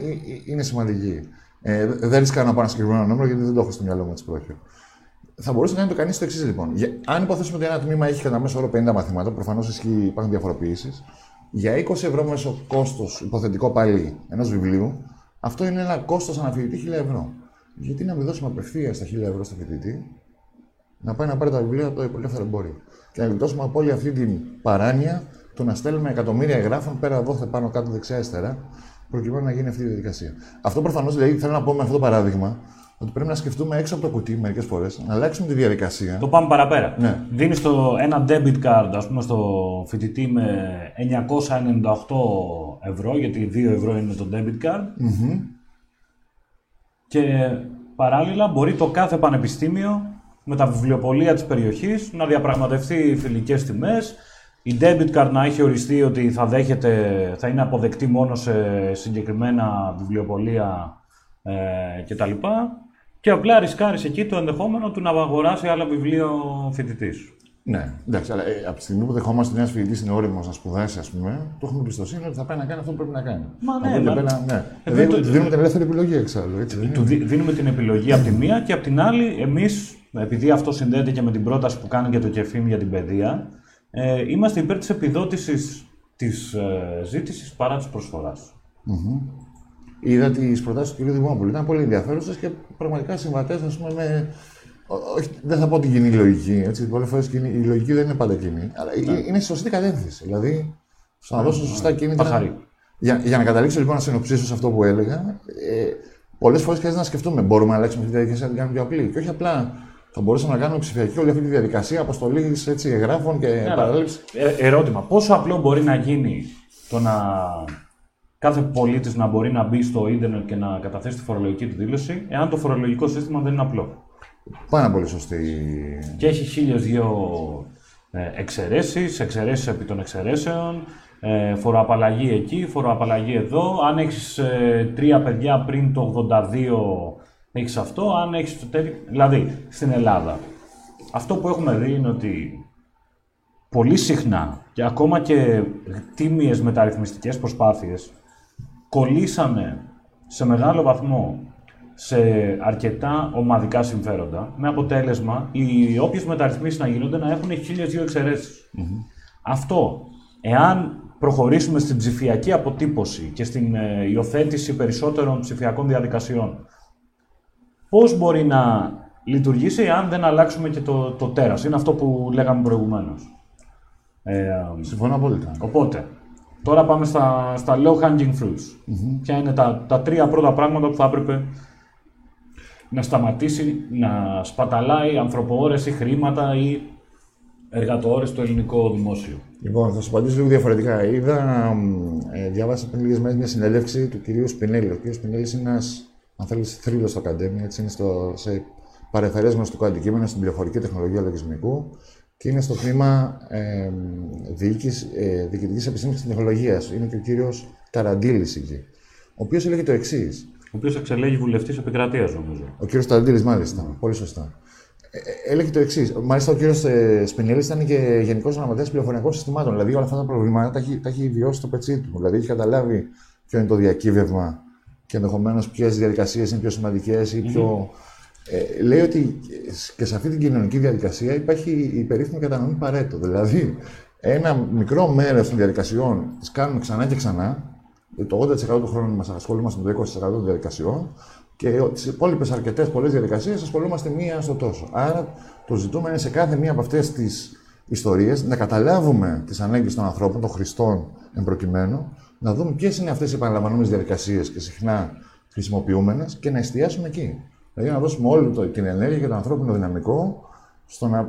είναι σημαντική. Ε, δεν ρίσκα να πάω ένα συγκεκριμένο νούμερο γιατί δεν το έχω στο μυαλό μου έτσι πρόχειρο. Θα μπορούσε να κάνει το κανείς το εξής λοιπόν. Για, αν υποθέσουμε ότι ένα τμήμα έχει κατά μέσο όρο 50 μαθήματα, προφανώς υπάρχουν διαφοροποιήσεις. Για 20 ευρώ μέσω κόστος, υποθετικό πάλι, ενός βιβλίου, αυτό είναι ένα κόστος αναφοιτητή 1000 ευρώ. Γιατί να μην δώσουμε απευθείας στα 1000 ευρώ στο φοιτητή, να πάει να πάρει τα βιβλία από το υπολείπτero εμπόριο. Και να γλιτώσουμε από όλη αυτή την παράνοια του να στέλνουμε εκατομμύρια εγγράφων πέρα εδώ, πάνω κάτω δεξιά-αριστερά, προκειμένου να γίνει αυτή η διαδικασία. Αυτό προφανώς δηλαδή θέλω να πω με αυτό το παράδειγμα ότι πρέπει να σκεφτούμε έξω από το κουτί μερικές φορές, να αλλάξουμε τη διαδικασία. Το πάμε παραπέρα. Ναι. Δίνεις ένα debit card, ας πούμε, στο φοιτητή με 998 ευρώ, γιατί 2 ευρώ είναι το debit card. Mm-hmm. Και παράλληλα μπορεί το κάθε πανεπιστήμιο με τα βιβλιοπολία της περιοχής να διαπραγματευτεί φιλικές τιμές, η debit card να έχει οριστεί ότι θα, δέχεται, θα είναι αποδεκτή μόνο σε συγκεκριμένα βιβλιοπολία ε, κτλ. Και απλά ρισκάρεις εκεί το ενδεχόμενο του να αγοράσει άλλα βιβλίο φοιτητής. Ναι, εντάξει, αλλά ε, από τη στιγμή που δεχόμαστε ένα φοιτητής στην όρη μα να σπουδάσει, ας πούμε, το έχουμε εμπιστοσύνη ότι θα πάει να κάνει αυτό που πρέπει να κάνει. Μα ναι, Από εκεί μα- πέρα, ναι. Ε, Δηλαδή, δεν το- του δίνουμε την ελεύθερη επιλογή εξάλλου. Έτσι, δεν Του είναι. δι- δίνουμε την επιλογή από τη μία και από την άλλη, εμείς, επειδή αυτό συνδέεται και με την πρόταση που κάνει για το ΚΕΦΙΜ για την παιδεία, ε, είμαστε υπέρ της επιδότησης της ε, ζήτησης παρά της προσφοράς. Είδα τις προτάσεις του κ. Δημόπουλου. Ήταν πολύ ενδιαφέρουσες και πραγματικά συμβατές, ας πούμε, με. ό- Όχι, δεν θα πω την κοινή λογική. Έτσι, πολλές φορές κοινή- η λογική δεν είναι πάντα κοινή. Αλλά Ναι. είναι στη σωστή κατεύθυνση. Δηλαδή, στο να δώσω σωστά κίνητρα. Παχαρή. Για, για να καταλήξω λοιπόν να συνοψίσω σε αυτό που έλεγα, ε, πολλές φορές χρειάζεται να σκεφτούμε: Μπορούμε να αλλάξουμε αυτή τη διαδικασία να την κάνουμε πιο απλή. Και όχι απλά θα μπορούσαμε να κάνουμε ψηφιακή όλη αυτή τη διαδικασία αποστολής εγγράφων και Ναι, παραλήψη. Ε, ερώτημα. Πόσο απλό μπορεί να γίνει το να κάθε πολίτης να μπορεί να μπει στο ίντερνετ και να καταθέσει τη φορολογική του δήλωση, εάν το φορολογικό σύστημα δεν είναι απλό. Πάρα πολύ σωστή. Και έχει χίλιες δύο εξαιρέσεις, εξαιρέσεις επί των εξαιρέσεων, ε, φοροαπαλλαγή εκεί, φοροαπαλλαγή εδώ. Αν έχεις τρία παιδιά πριν το 82, έχεις αυτό. Αν έχεις το τέτοιο. Δηλαδή, στην Ελλάδα, αυτό που έχουμε δει είναι ότι πολύ συχνά και ακόμα και τίμιες μεταρρυθμιστικές προσπάθειες κολλήσανε σε μεγάλο βαθμό σε αρκετά ομαδικά συμφέροντα, με αποτέλεσμα οι όποιες μεταρρυθμίσεις να γίνονται να έχουν χίλιες δύο εξαιρέσεις. Αυτό, εάν προχωρήσουμε στην ψηφιακή αποτύπωση και στην ε, υιοθέτηση περισσότερων ψηφιακών διαδικασιών, πώς μπορεί να λειτουργήσει αν δεν αλλάξουμε και το, το τέρας; Είναι αυτό που λέγαμε προηγουμένως. Ε, Συμφωνώ απόλυτα. Οπότε, τώρα πάμε στα, στα low hanging fruits. Ποια είναι τα, τα τρία πρώτα πράγματα που θα έπρεπε να σταματήσει να σπαταλάει ανθρωποώρες ή χρήματα ή εργατοώρες στο ελληνικό δημόσιο; Λοιπόν, θα σου απαντήσω λίγο διαφορετικά. Είδα, μ, ε, διάβασα πριν λίγες μέρες μια συνέλευξη του κυρίου Σπινέλη. Ο κύριος Σπινέλης είναι ένας, αν θέλεις, θρύλος στο Academy, έτσι είναι στο, σε παρεφερέ γνωστικό αντικείμενο στην πληροφορική τεχνολογία λογισμικού και είναι στο τμήμα ε, διοίκηση, ε, διοικητικής επιστήμης και τεχνολογίας. Είναι και ο κύριος Ταραντήλη εκεί. Ο οποίος έλεγε το εξής. Ο οποίος εξελέγει βουλευτής επικρατείας, νομίζω. Ο κύριος Ταραντήλη, μάλιστα. Πολύ σωστά. Ε, ε, έλεγε το εξής. Μάλιστα, ο κύριος Σπινέλης ήταν και γενικός γραμματέας πληροφοριακών συστημάτων. Δηλαδή, όλα αυτά τα προβλήματα τα έχει, τα έχει βιώσει στο πετσί του. Δηλαδή, έχει καταλάβει ποιο είναι το διακύβευμα και ενδεχομένως ποιες διαδικασίες είναι πιο σημαντικές ή πιο. Ε, λέει ότι και σε αυτή την κοινωνική διαδικασία υπάρχει η περίφημη κατανομή παρέτο. Δηλαδή, ένα μικρό μέρος των διαδικασιών τις κάνουμε ξανά και ξανά. Το 80% του χρόνου μας ασχολούμαστε με το 20% των διαδικασιών και τις υπόλοιπες αρκετές πολλές διαδικασίες ασχολούμαστε μία στο τόσο. Άρα, το ζητούμενο είναι σε κάθε μία από αυτές τις ιστορίες να καταλάβουμε τις ανάγκες των ανθρώπων, των χρηστών εν προκειμένου, να δούμε ποιες είναι αυτές οι επαναλαμβανόμενες διαδικασίες και συχνά χρησιμοποιούμενες και να εστιάσουμε εκεί. Δηλαδή, να δώσουμε όλη το- την ενέργεια και το ανθρώπινο δυναμικό στο να,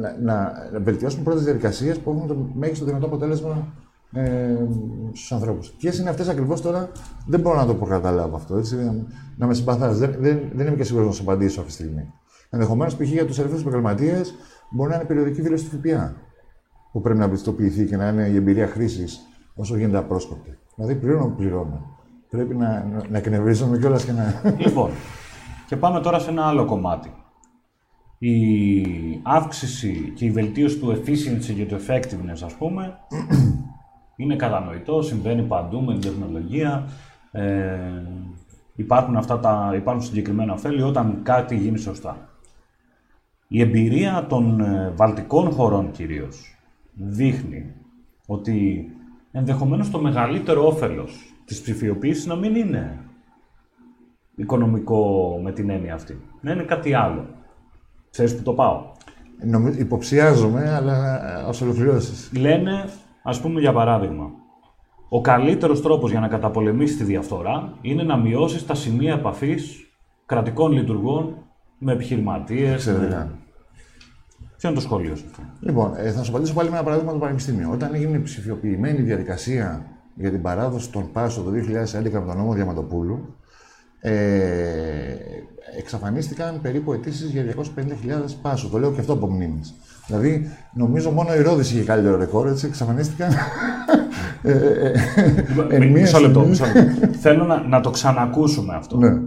να, να, να βελτιώσουμε πρώτες διαδικασίες που έχουν το μέγιστο δυνατό αποτέλεσμα ε, στους ανθρώπους. Ποιε είναι αυτές ακριβώς τώρα, δεν μπορώ να το προκαταλάβω αυτό. Έτσι, να με συμπαθάσει. Δεν, δεν, δεν είμαι και σίγουρος να σου απαντήσω αυτή τη στιγμή. Ενδεχομένως, π.χ. για τους ελεύθερους επαγγελματίες μπορεί να είναι περιοδική δήλωση του ΦΠΑ που πρέπει να πιστοποιηθεί και να είναι η εμπειρία χρήσης όσο γίνεται απρόσκοπτη. Δηλαδή, πληρώνω που πληρώνω. Πρέπει να, να, να εκνευρίζομαι κιόλας και να. Λοιπόν, και πάμε τώρα σε ένα άλλο κομμάτι. Η αύξηση και η βελτίωση του efficiency και του effectiveness, ας πούμε, είναι κατανοητό, συμβαίνει παντού με την τεχνολογία. Ε, υπάρχουν, αυτά τα, υπάρχουν συγκεκριμένα ωφέλη όταν κάτι γίνει σωστά. Η εμπειρία των ε, βαλτικών χωρών κυρίως δείχνει ότι ενδεχομένως το μεγαλύτερο όφελος της ψηφιοποίησης να μην είναι οικονομικό με την έννοια αυτή. Να είναι κάτι άλλο. Ξέρεις που το πάω. Νομίζω, υποψιάζομαι, αλλά α ολοκληρώσεις. Λένε, ας πούμε για παράδειγμα, ο καλύτερος τρόπος για να καταπολεμήσεις τη διαφθορά είναι να μειώσεις τα σημεία επαφής κρατικών λειτουργών με επιχειρηματίες. Εξαιρετικά. Με... Ποιο είναι το σχόλιο σου αυτό; Λοιπόν, ε, θα σου απαντήσω πάλι με ένα παράδειγμα του Πανεπιστήμιου. Όταν έγινε η ψηφιοποιημένη διαδικασία για την παράδοση των Πάσο το 2011 με τον νόμο Διαματοπούλου, ε, εξαφανίστηκαν περίπου αιτήσεις για 250.000 Πάσο. Το λέω και αυτό από μνήμης. Δηλαδή, νομίζω μόνο η Ρόδηση είχε καλύτερο ρεκόρ, έτσι εξαφανίστηκαν. ε, ε, ε, εν μία μισό λεπτό. στιγμή. μισό λεπτό. Θέλω να, να το ξανακούσουμε αυτό. Ναι.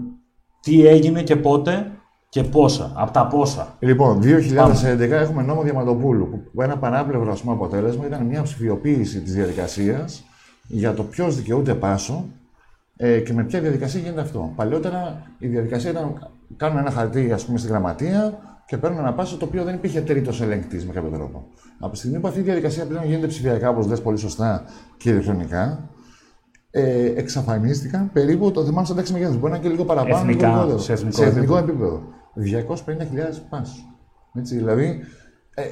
Τι έγινε και πότε Και πόσα, από τα πόσα. Λοιπόν, 2011 έχουμε νόμο Διαματοπούλου, που ένα πανάπλευρο ας πούμε, αποτέλεσμα ήταν μια ψηφιοποίηση της διαδικασίας για το ποιος δικαιούται πάσο ε, και με ποια διαδικασία γίνεται αυτό. Παλιότερα η διαδικασία ήταν κάνουν ένα χαρτί ας πούμε, στη γραμματεία και παίρνουν ένα πάσο το οποίο δεν υπήρχε τρίτος ελεγκτής με κάποιο τρόπο. Από τη στιγμή που αυτή η διαδικασία πλέον γίνεται ψηφιακά, όπως λες πολύ σωστά και ηλεκτρονικά, ε, εξαφανίστηκαν περίπου το θυμάμαι στα 6 μεγέθους. Μπορεί να είναι και λίγο παραπάνω. Εθνικά, λίγο σε εθνικό σε εθνικό επίπεδο. 250.000 πάσους. Έτσι, δηλαδή, ε,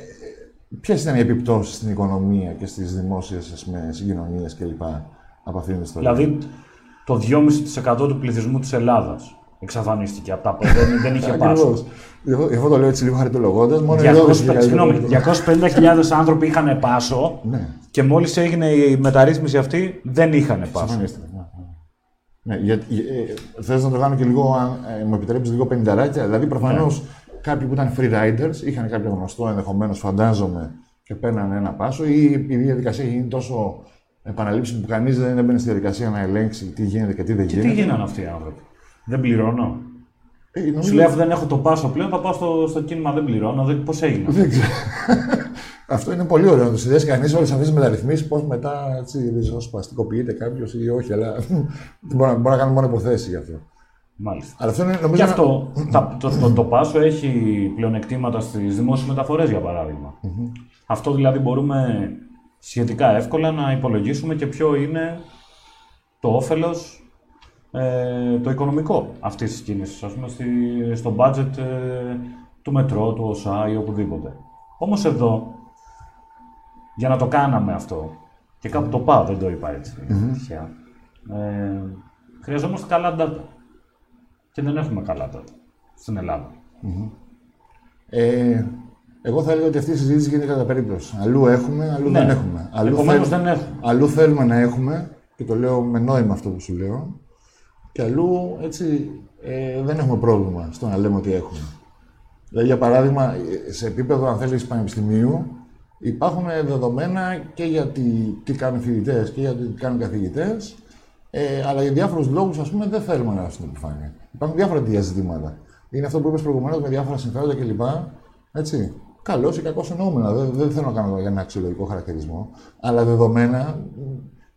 ποιες ήταν οι επιπτώσεις στην οικονομία και στις δημόσιες συγκοινωνίες κλπ. από αυτήν την ιστορία; Δηλαδή, το 2,5% του πληθυσμού της Ελλάδας εξαφανίστηκε από τα πόδια, δεν, δεν είχε πάσο. Εγώ το λέω έτσι λίγο χαριτολογώντας. Μόνο 250.000 άνθρωποι είχαν πάσο ναι. και μόλις έγινε η μεταρρύθμιση αυτή δεν είχαν πάσο. Ναι, ναι για, ε, θες να το κάνω και λίγο, αν ε, μου επιτρέψεις λίγο πενηνταράκια. Δηλαδή, προφανώς ναι. κάποιοι που ήταν free riders είχαν κάποιο γνωστό ενδεχομένως, φαντάζομαι, και παίρνανε ένα πάσο ή η διαδικασία γίνει τόσο επαναλήψιμη που κανείς δεν έμπαινε στη διαδικασία να ελέγξει τι γίνεται και τι δεν γίνεται. Και τι γίνανε αυτοί οι άνθρωποι; Δεν πληρώνω. Ε, νομίζω... Σου λέει, αφού δεν έχω το πάσο πλέον, θα πάω στο, στο κίνημα, δεν πληρώνω. Δεν... Πώς έγινε. Δεν ξέρω. Αυτό είναι πολύ ωραίο να το συνδέσεις κανείς όλες αυτές τις μεταρρυθμίσεις. Πώς μετά έτσι, ριζοσπαστικοποιείται κάποιος ή όχι, αλλά μπορεί, μπορεί να κάνουμε μόνο υποθέσεις γι' αυτό. Μάλιστα. Αλλά αυτό είναι, νομίζω, και αυτό, τα, το, το, το, πάσο έχει πλεονεκτήματα στις δημόσιες μεταφορές, για παράδειγμα. Mm-hmm. Αυτό δηλαδή μπορούμε σχετικά εύκολα να υπολογίσουμε και ποιο είναι το όφελος ε, το οικονομικό αυτής της κίνησης, ας πούμε, στη, στο budget ε, του μετρό, του ΟΣΑ ή οπουδήποτε. Όμως εδώ, για να το κάναμε αυτό, και κάπου το πάω, δεν το είπα έτσι, mm-hmm. ε, χρειαζόμαστε καλά data. Και δεν έχουμε καλά data στην Ελλάδα. Mm-hmm. Ε, εγώ θα έλεγα ότι αυτή η συζήτηση γίνεται κατά περίπτωση. Αλλού έχουμε, αλλού ναι. δεν έχουμε. Αλλού, θέλ... δεν έχουμε. αλλού θέλουμε να έχουμε, και το λέω με νόημα αυτό που σου λέω, και αλλού έτσι ε, δεν έχουμε πρόβλημα στο να λέμε ότι έχουμε. Δηλαδή, για παράδειγμα, σε επίπεδο, αν θέλεις, πανεπιστημίου, υπάρχουν δεδομένα και για τι, τι κάνουν φοιτητές και για τι κάνουν καθηγητές, ε, αλλά για διάφορους λόγους, ας πούμε, δεν θέλουμε να στην επιφάνεια. Υπάρχουν διάφορα τέτοια ζητήματα. Είναι αυτό που είπες προηγουμένως με διάφορα συμφέροντα κλπ. Έτσι. Καλός ή κακός εννοούμενα. Δεν, δεν θέλω να κάνω για ένα αξιολογικό χαρακτηρισμό. Αλλά δεδομένα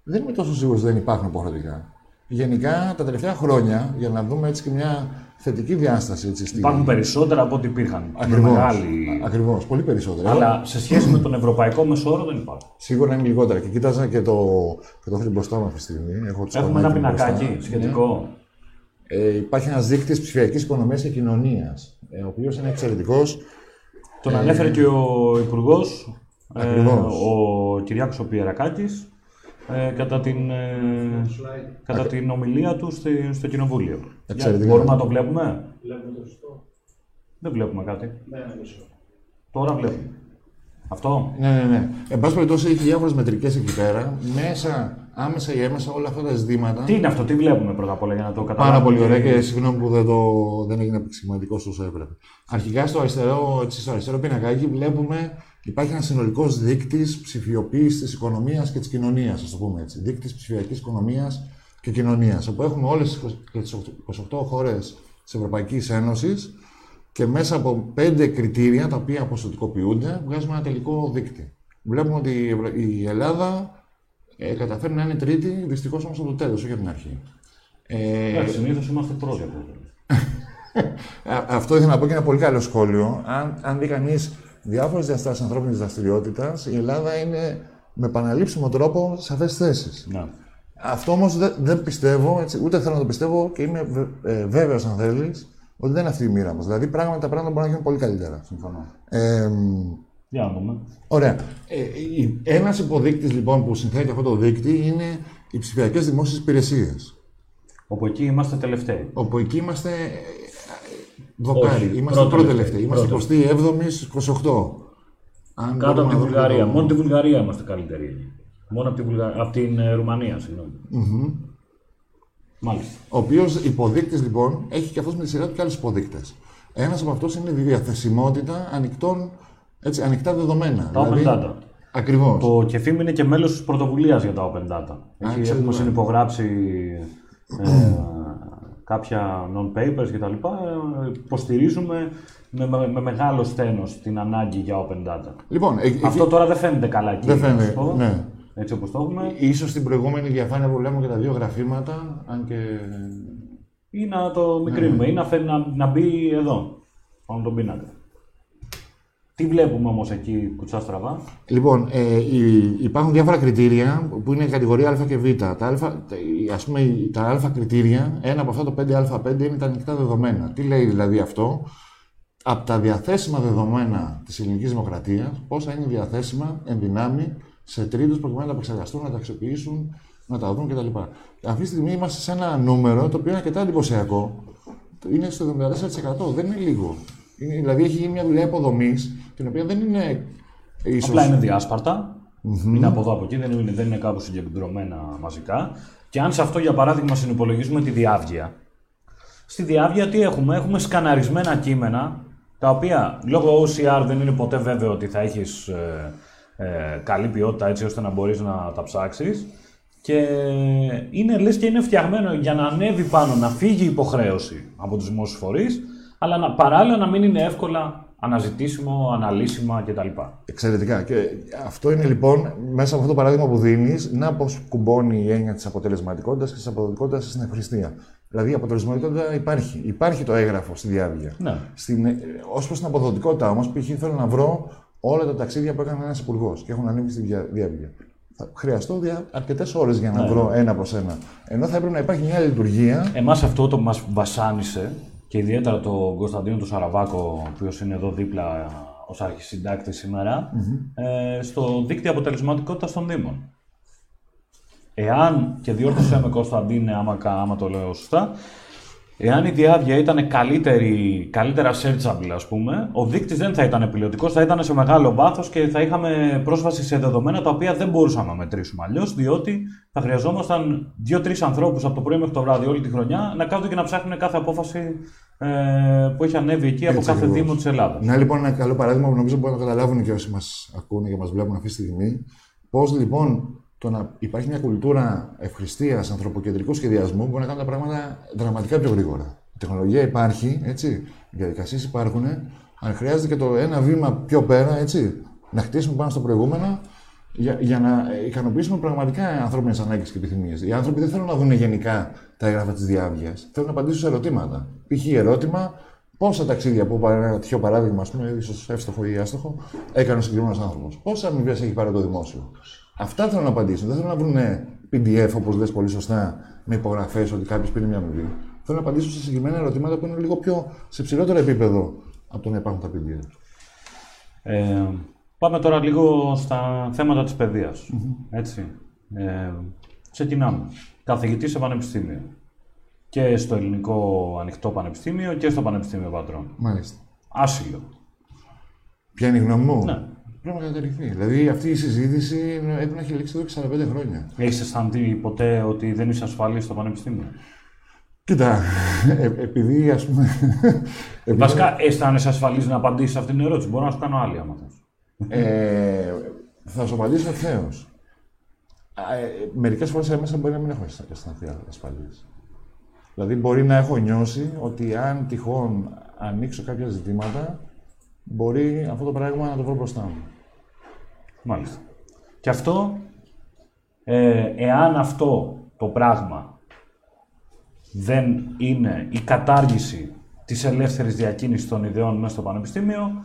δεν είμαι τόσο σίγουρος ότι δεν υπάρχουν υποχρεωτικά γενικά τα τελευταία χρόνια, για να δούμε έτσι και μια θετική διάσταση. Έτσι, στη... Υπάρχουν περισσότερα από ό,τι υπήρχαν. Ακριβώς. Μεγάλη... Ακριβώς, πολύ περισσότερα. Αλλά σε σχέση με τον ευρωπαϊκό μεσόωρο δεν υπάρχουν. Σίγουρα είναι λιγότερα. Και κοίταζα και το, και το μπροστά μου αυτή τη στιγμή. Έχω Έχουμε ένα πινακάκι ναι. σχετικό. Ε, υπάρχει ένας δείκτης ψηφιακής οικονομίας και κοινωνίας, ε, ο οποίος είναι εξαιρετικός. Τον ε, ανέφερε και ο Υπουργός, ε, ο Κυριάκος ο ε, κατά, την, ε, κατά την ομιλία του στη, στο Κοινοβούλιο. Εξαιρετικά. Μπορούμε να το βλέπουμε; Βλέπουμε το σωστό. Δεν βλέπουμε κάτι. Ναι, ναι, Τώρα βλέπουμε. Αυτό. Ναι, ναι, ναι. Εν πάση περιπτώσει έχει διάφορες μετρικές εκεί πέρα. Μέσα, άμεσα ή έμεσα όλα αυτά τα ζητήματα. Τι είναι αυτό, τι βλέπουμε πρώτα απ' όλα για να το καταλάβουμε. Πάρα πολύ ωραία και συγγνώμη που δεν, το, δεν έγινε επεξηγηματικό όσο έπρεπε. Αρχικά στο αριστερό, στο αριστερό πινακάκι βλέπουμε Υπάρχει ένας συνολικός δείκτης ψηφιοποίησης της οικονομίας και της κοινωνίας, ας το πούμε έτσι. Δείκτης ψηφιακής οικονομίας και κοινωνίας. Όπου έχουμε όλες τις 28 χώρες της Ευρωπαϊκής Ένωσης και μέσα από πέντε κριτήρια τα οποία ποσοτικοποιούνται, βγάζουμε ένα τελικό δείκτη. Βλέπουμε ότι η Ελλάδα ε, καταφέρει να είναι τρίτη, δυστυχώς όμως από το τέλος, όχι από την αρχή. Ε, Συνήθως είμαστε πρώτοι Αυτό ήθελα να πω και ένα πολύ καλό σχόλιο. Αν, αν δει κανείς διάφορες διαστάσεις ανθρώπινης δραστηριότητας, η Ελλάδα είναι με επαναλήψιμο τρόπο σε αυτέ τι θέσεις. Ναι. Αυτό όμως δεν, δεν πιστεύω, έτσι, ούτε θέλω να το πιστεύω και είμαι ε, βέβαιος, αν θέλεις, ότι δεν είναι αυτή η μοίρα μας. Δηλαδή, πράγματα, τα πράγματα μπορούν να γίνουν πολύ καλύτερα. Συμφωνώ. Ε, Για να δούμε. Ωραία. Ε, Ένας υποδείκτης λοιπόν που συνθέτει αυτό το δείκτη είναι οι ψηφιακές δημόσιες υπηρεσίες. Όπου εκεί είμαστε τελευταίοι. Όπου εκεί είμαστε Δοκάρι. Όχι, είμαστε πρώτο τελευταίοι. Είμαστε 27η 28. Αν Κάτω από τη Βουλγαρία. Μόνο τη Βουλγαρία είμαστε καλύτεροι. Μόνο από, τη Βουλγα... από την ε, Ρουμανία, συγγνώμη. Mm-hmm. Μάλιστα. Ο οποίος υποδείκτης λοιπόν έχει και αυτός με τη σειρά του και άλλους υποδείκτες. Ένας από αυτούς είναι η διαθεσιμότητα ανοιχτών, έτσι, ανοιχτά δεδομένα. Τα δηλαδή, open data. Ακριβώς. Το Κεφίμ είναι και μέλος της πρωτοβουλίας για τα open data. Έχει, έχουμε συνυπογράψει ε, κάποια non-papers κτλ. Ε, υποστηρίζουμε με, με, με μεγάλο στένος την ανάγκη για open data. Λοιπόν, ε, Αυτό τώρα δεν φαίνεται καλά εκεί. Δεν να σου φαίνεται, πω, ναι. Έτσι όπως το έχουμε. Ίσως στην προηγούμενη διαφάνεια που λέμε και τα δύο γραφήματα, αν και... Ή να το μικρύνουμε, ή να, φέρει, να, να μπει εδώ, πάνω τον πίνακα. Τι βλέπουμε όμως εκεί, κουτσά στραβά. Λοιπόν, ε, οι- υπάρχουν διάφορα κριτήρια που είναι η κατηγορία Α και Β. Τα, α, τα- ας πούμε, οι- τα Α κριτήρια, ένα από αυτά το 5Α5 είναι τα ανοιχτά δεδομένα. Τι λέει δηλαδή αυτό, από τα διαθέσιμα δεδομένα της ελληνικής δημοκρατίας, πόσα είναι διαθέσιμα εν δυνάμει σε τρίτους προκειμένου να τα επεξεργαστούν, να τα αξιοποιήσουν, να τα δουν κτλ. Αυτή τη στιγμή είμαστε σε ένα νούμερο το οποίο είναι αρκετά εντυπωσιακό. Είναι στο 74%. Δεν είναι λίγο. Είναι, δηλαδή έχει γίνει μια δουλειά υποδομής, την οποία δεν είναι ίσως... Απλά είναι διάσπαρτα. Είναι από εδώ από εκεί, δεν είναι, δεν είναι κάπου συγκεντρωμένα μαζικά. Και αν σε αυτό για παράδειγμα συνυπολογίζουμε τη διάβγεια. Στη διάβγεια τι έχουμε, έχουμε σκαναρισμένα κείμενα τα οποία λόγω OCR δεν είναι ποτέ βέβαιο ότι θα έχεις ε, ε, καλή ποιότητα έτσι ώστε να μπορείς να τα ψάξεις και είναι λες και είναι φτιαγμένο για να ανέβει πάνω, να φύγει η υποχρέωση από τους δημόσιους φορείς αλλά να, παράλληλα να μην είναι εύκολα αναζητήσιμο, αναλύσιμα κτλ. Εξαιρετικά. Και αυτό είναι λοιπόν μέσα από αυτό το παράδειγμα που δίνεις, να πώς κουμπώνει η έννοια της αποτελεσματικότητας και της αποδοτικότητας στην ευχαριστία. Δηλαδή η αποτελεσματικότητα υπάρχει. Υπάρχει το έγγραφο στη διάβγεια. Ναι. Στην, ως προς την αποδοτικότητα όμως, π.χ. θέλω να βρω όλα τα ταξίδια που έκανε ένας υπουργός και έχουν ανέβει στη δια- διάβγεια. Θα χρειαστώ δια... αρκετές ώρες για να βρω ένα προς ένα. Ενώ θα έπρεπε να υπάρχει μια λειτουργία. Εμάς αυτό το μας βασάνισε και ιδιαίτερα τον Κωνσταντίνο του Σαραβάκο, ο οποίος είναι εδώ δίπλα ως αρχισυντάκτης σήμερα, ε, στο δίκτυο αποτελεσματικότητας των Δήμων. Εάν, και διόρθωσέ με Κωνσταντίνε άμα, κα- άμα το λέω σωστά, εάν η διάβια ήταν καλύτερη, καλύτερα searchable ας πούμε, ο δείκτης δεν θα ήταν επιλογικός, θα ήταν σε μεγάλο βάθος και θα είχαμε πρόσβαση σε δεδομένα τα οποία δεν μπορούσαμε να μετρήσουμε αλλιώς, διότι θα χρειαζόμασταν δύο-τρεις ανθρώπους από το πρωί μέχρι το βράδυ όλη τη χρονιά να κάθονται και να ψάχνουν κάθε απόφαση ε, που έχει ανέβει εκεί από Έτσι κάθε ακριβώς. Δήμο της Ελλάδας. Να λοιπόν ένα καλό παράδειγμα που νομίζω μπορούν να το καταλάβουν και όσοι μας ακούνε και μας βλέπουν αυτή τη στιγμή. Πώς λοιπόν το να υπάρχει μια κουλτούρα ευχρηστία, ανθρωποκεντρικού σχεδιασμού μπορεί να κάνουν τα πράγματα δραματικά πιο γρήγορα. Η τεχνολογία υπάρχει, έτσι. Οι διαδικασίες υπάρχουν. Αν χρειάζεται και το ένα βήμα πιο πέρα, έτσι. Να χτίσουμε πάνω στο προηγούμενο για, για να ικανοποιήσουμε πραγματικά ανθρώπινες ανάγκες και επιθυμίες. Οι άνθρωποι δεν θέλουν να δουν γενικά τα έγγραφα της διάβγειας. Θέλουν να απαντήσουν σε ερωτήματα. Π.χ. ερώτημα, πόσα ταξίδια που πάρει ένα τυχαίο παράδειγμα, ας πούμε, ίσως εύστοχο ή άστοχο, έκανε ο συγκεκριμένος άνθρωπος. Πόσα αμοιβές έχει πάρει το δημόσιο. Αυτά θέλουν να απαντήσουν. Δεν θέλουν να βρουν PDF, όπως λες πολύ σωστά, με υπογραφές ότι κάποιος πήρε μια αμοιβή. Θέλουν να απαντήσουν σε συγκεκριμένα ερωτήματα που είναι λίγο πιο σε ψηλότερο επίπεδο από το να υπάρχουν τα PDF. Ε, πάμε τώρα λίγο στα θέματα της παιδειας Έτσι. Ε, ξεκινάμε. Καθηγητής σε πανεπιστήμιο. Και στο ελληνικό ανοιχτό πανεπιστήμιο και στο Πανεπιστήμιο Πατρών. Μάλιστα. Άσυλο. Ποια είναι η γνώμη μου; Ναι. Πρέπει να καταρριφθεί. Δηλαδή αυτή η συζήτηση έπρεπε να έχει λήξει εδώ και 45 χρόνια. Έχεις αισθανθεί ποτέ ότι δεν είσαι ασφαλής στο πανεπιστήμιο; Κοίτα, ε, επειδή ας πούμε. επειδή- Βασικά, αισθάνεσαι ασφαλής να απαντήσεις σε αυτήν την ερώτηση. Μπορώ να σου κάνω άλλη άμα θες. ε, θα σου απαντήσω ευθέως. Ε, Μερικές φορές μέσα μπορεί να μην έχω αισθανθεί ασφαλής. Δηλαδή, μπορεί να έχω νιώσει ότι αν τυχόν ανοίξω κάποια ζητήματα, μπορεί αυτό το πράγμα να το βρω μπροστά μου. Μάλιστα. Και αυτό, ε, εάν αυτό το πράγμα δεν είναι η κατάργηση της ελεύθερης διακίνησης των ιδεών μέσα στο πανεπιστήμιο,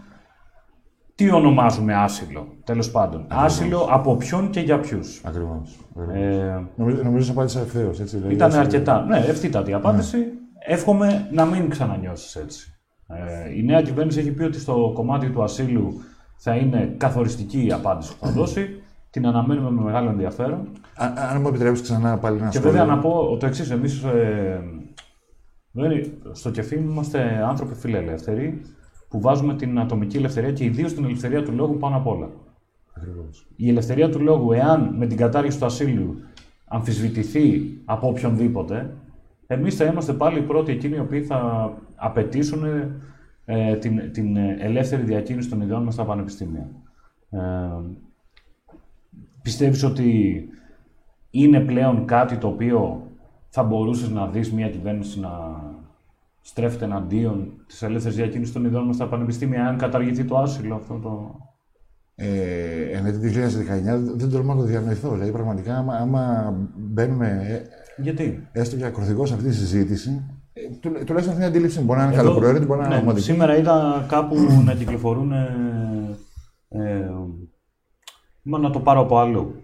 τι ονομάζουμε άσυλο, τέλος πάντων. Άσυλο από ποιον και για ποιους. Ακριβώς. Ε, νομίζω νομίζω ότι απάντησα ευθέω. Δηλαδή, ήταν έτσι, αρκετά. Ναι, ευθύτατη η απάντηση. Εύχομαι να μην ξανανιώσεις έτσι. Ε, η νέα κυβέρνηση έχει πει ότι στο κομμάτι του ασύλου θα είναι καθοριστική η απάντηση που θα δώσει. Την αναμένουμε με μεγάλο ενδιαφέρον. Α- Αν μου επιτρέψεις ξανά πάλι να Και βέβαια να πω το εξής: Εμείς ε, δεν- στο κεφί είμαστε άνθρωποι φιλελεύθεροι που βάζουμε την ατομική ελευθερία και ιδίως την ελευθερία του λόγου πάνω απ' όλα. Ακριβώς. Η ελευθερία του λόγου, εάν με την κατάργηση του ασύλου αμφισβητηθεί από οποιονδήποτε, εμείς θα είμαστε πάλι οι πρώτοι εκείνοι οι οποίοι θα απαιτήσουν ε, την, την ελεύθερη διακίνηση των ιδεών μας στα πανεπιστήμια. Ε, πιστεύεις ότι είναι πλέον κάτι το οποίο θα μπορούσες να δεις μια κυβέρνηση να στρέφεται εναντίον της ελεύθερης διακίνησης των ιδεών μας στα πανεπιστήμια, αν καταργηθεί το άσυλο αυτό το. Ε, εν 2019 δεν τολμώ να το διανοηθώ. Δηλαδή, πραγματικά, άμα, άμα μπαίνουμε. Ε, Γιατί; έστω και ακροθυγός σε αυτή τη συζήτηση, ε, του, τουλάχιστον αυτή την αντίληψη μπορεί να είναι καλοπροαίρετη, μπορεί να είναι ναι, ομαδική. σήμερα είδα κάπου να κυκλοφορούν. Ε, ε, μα να το πάρω από αλλού.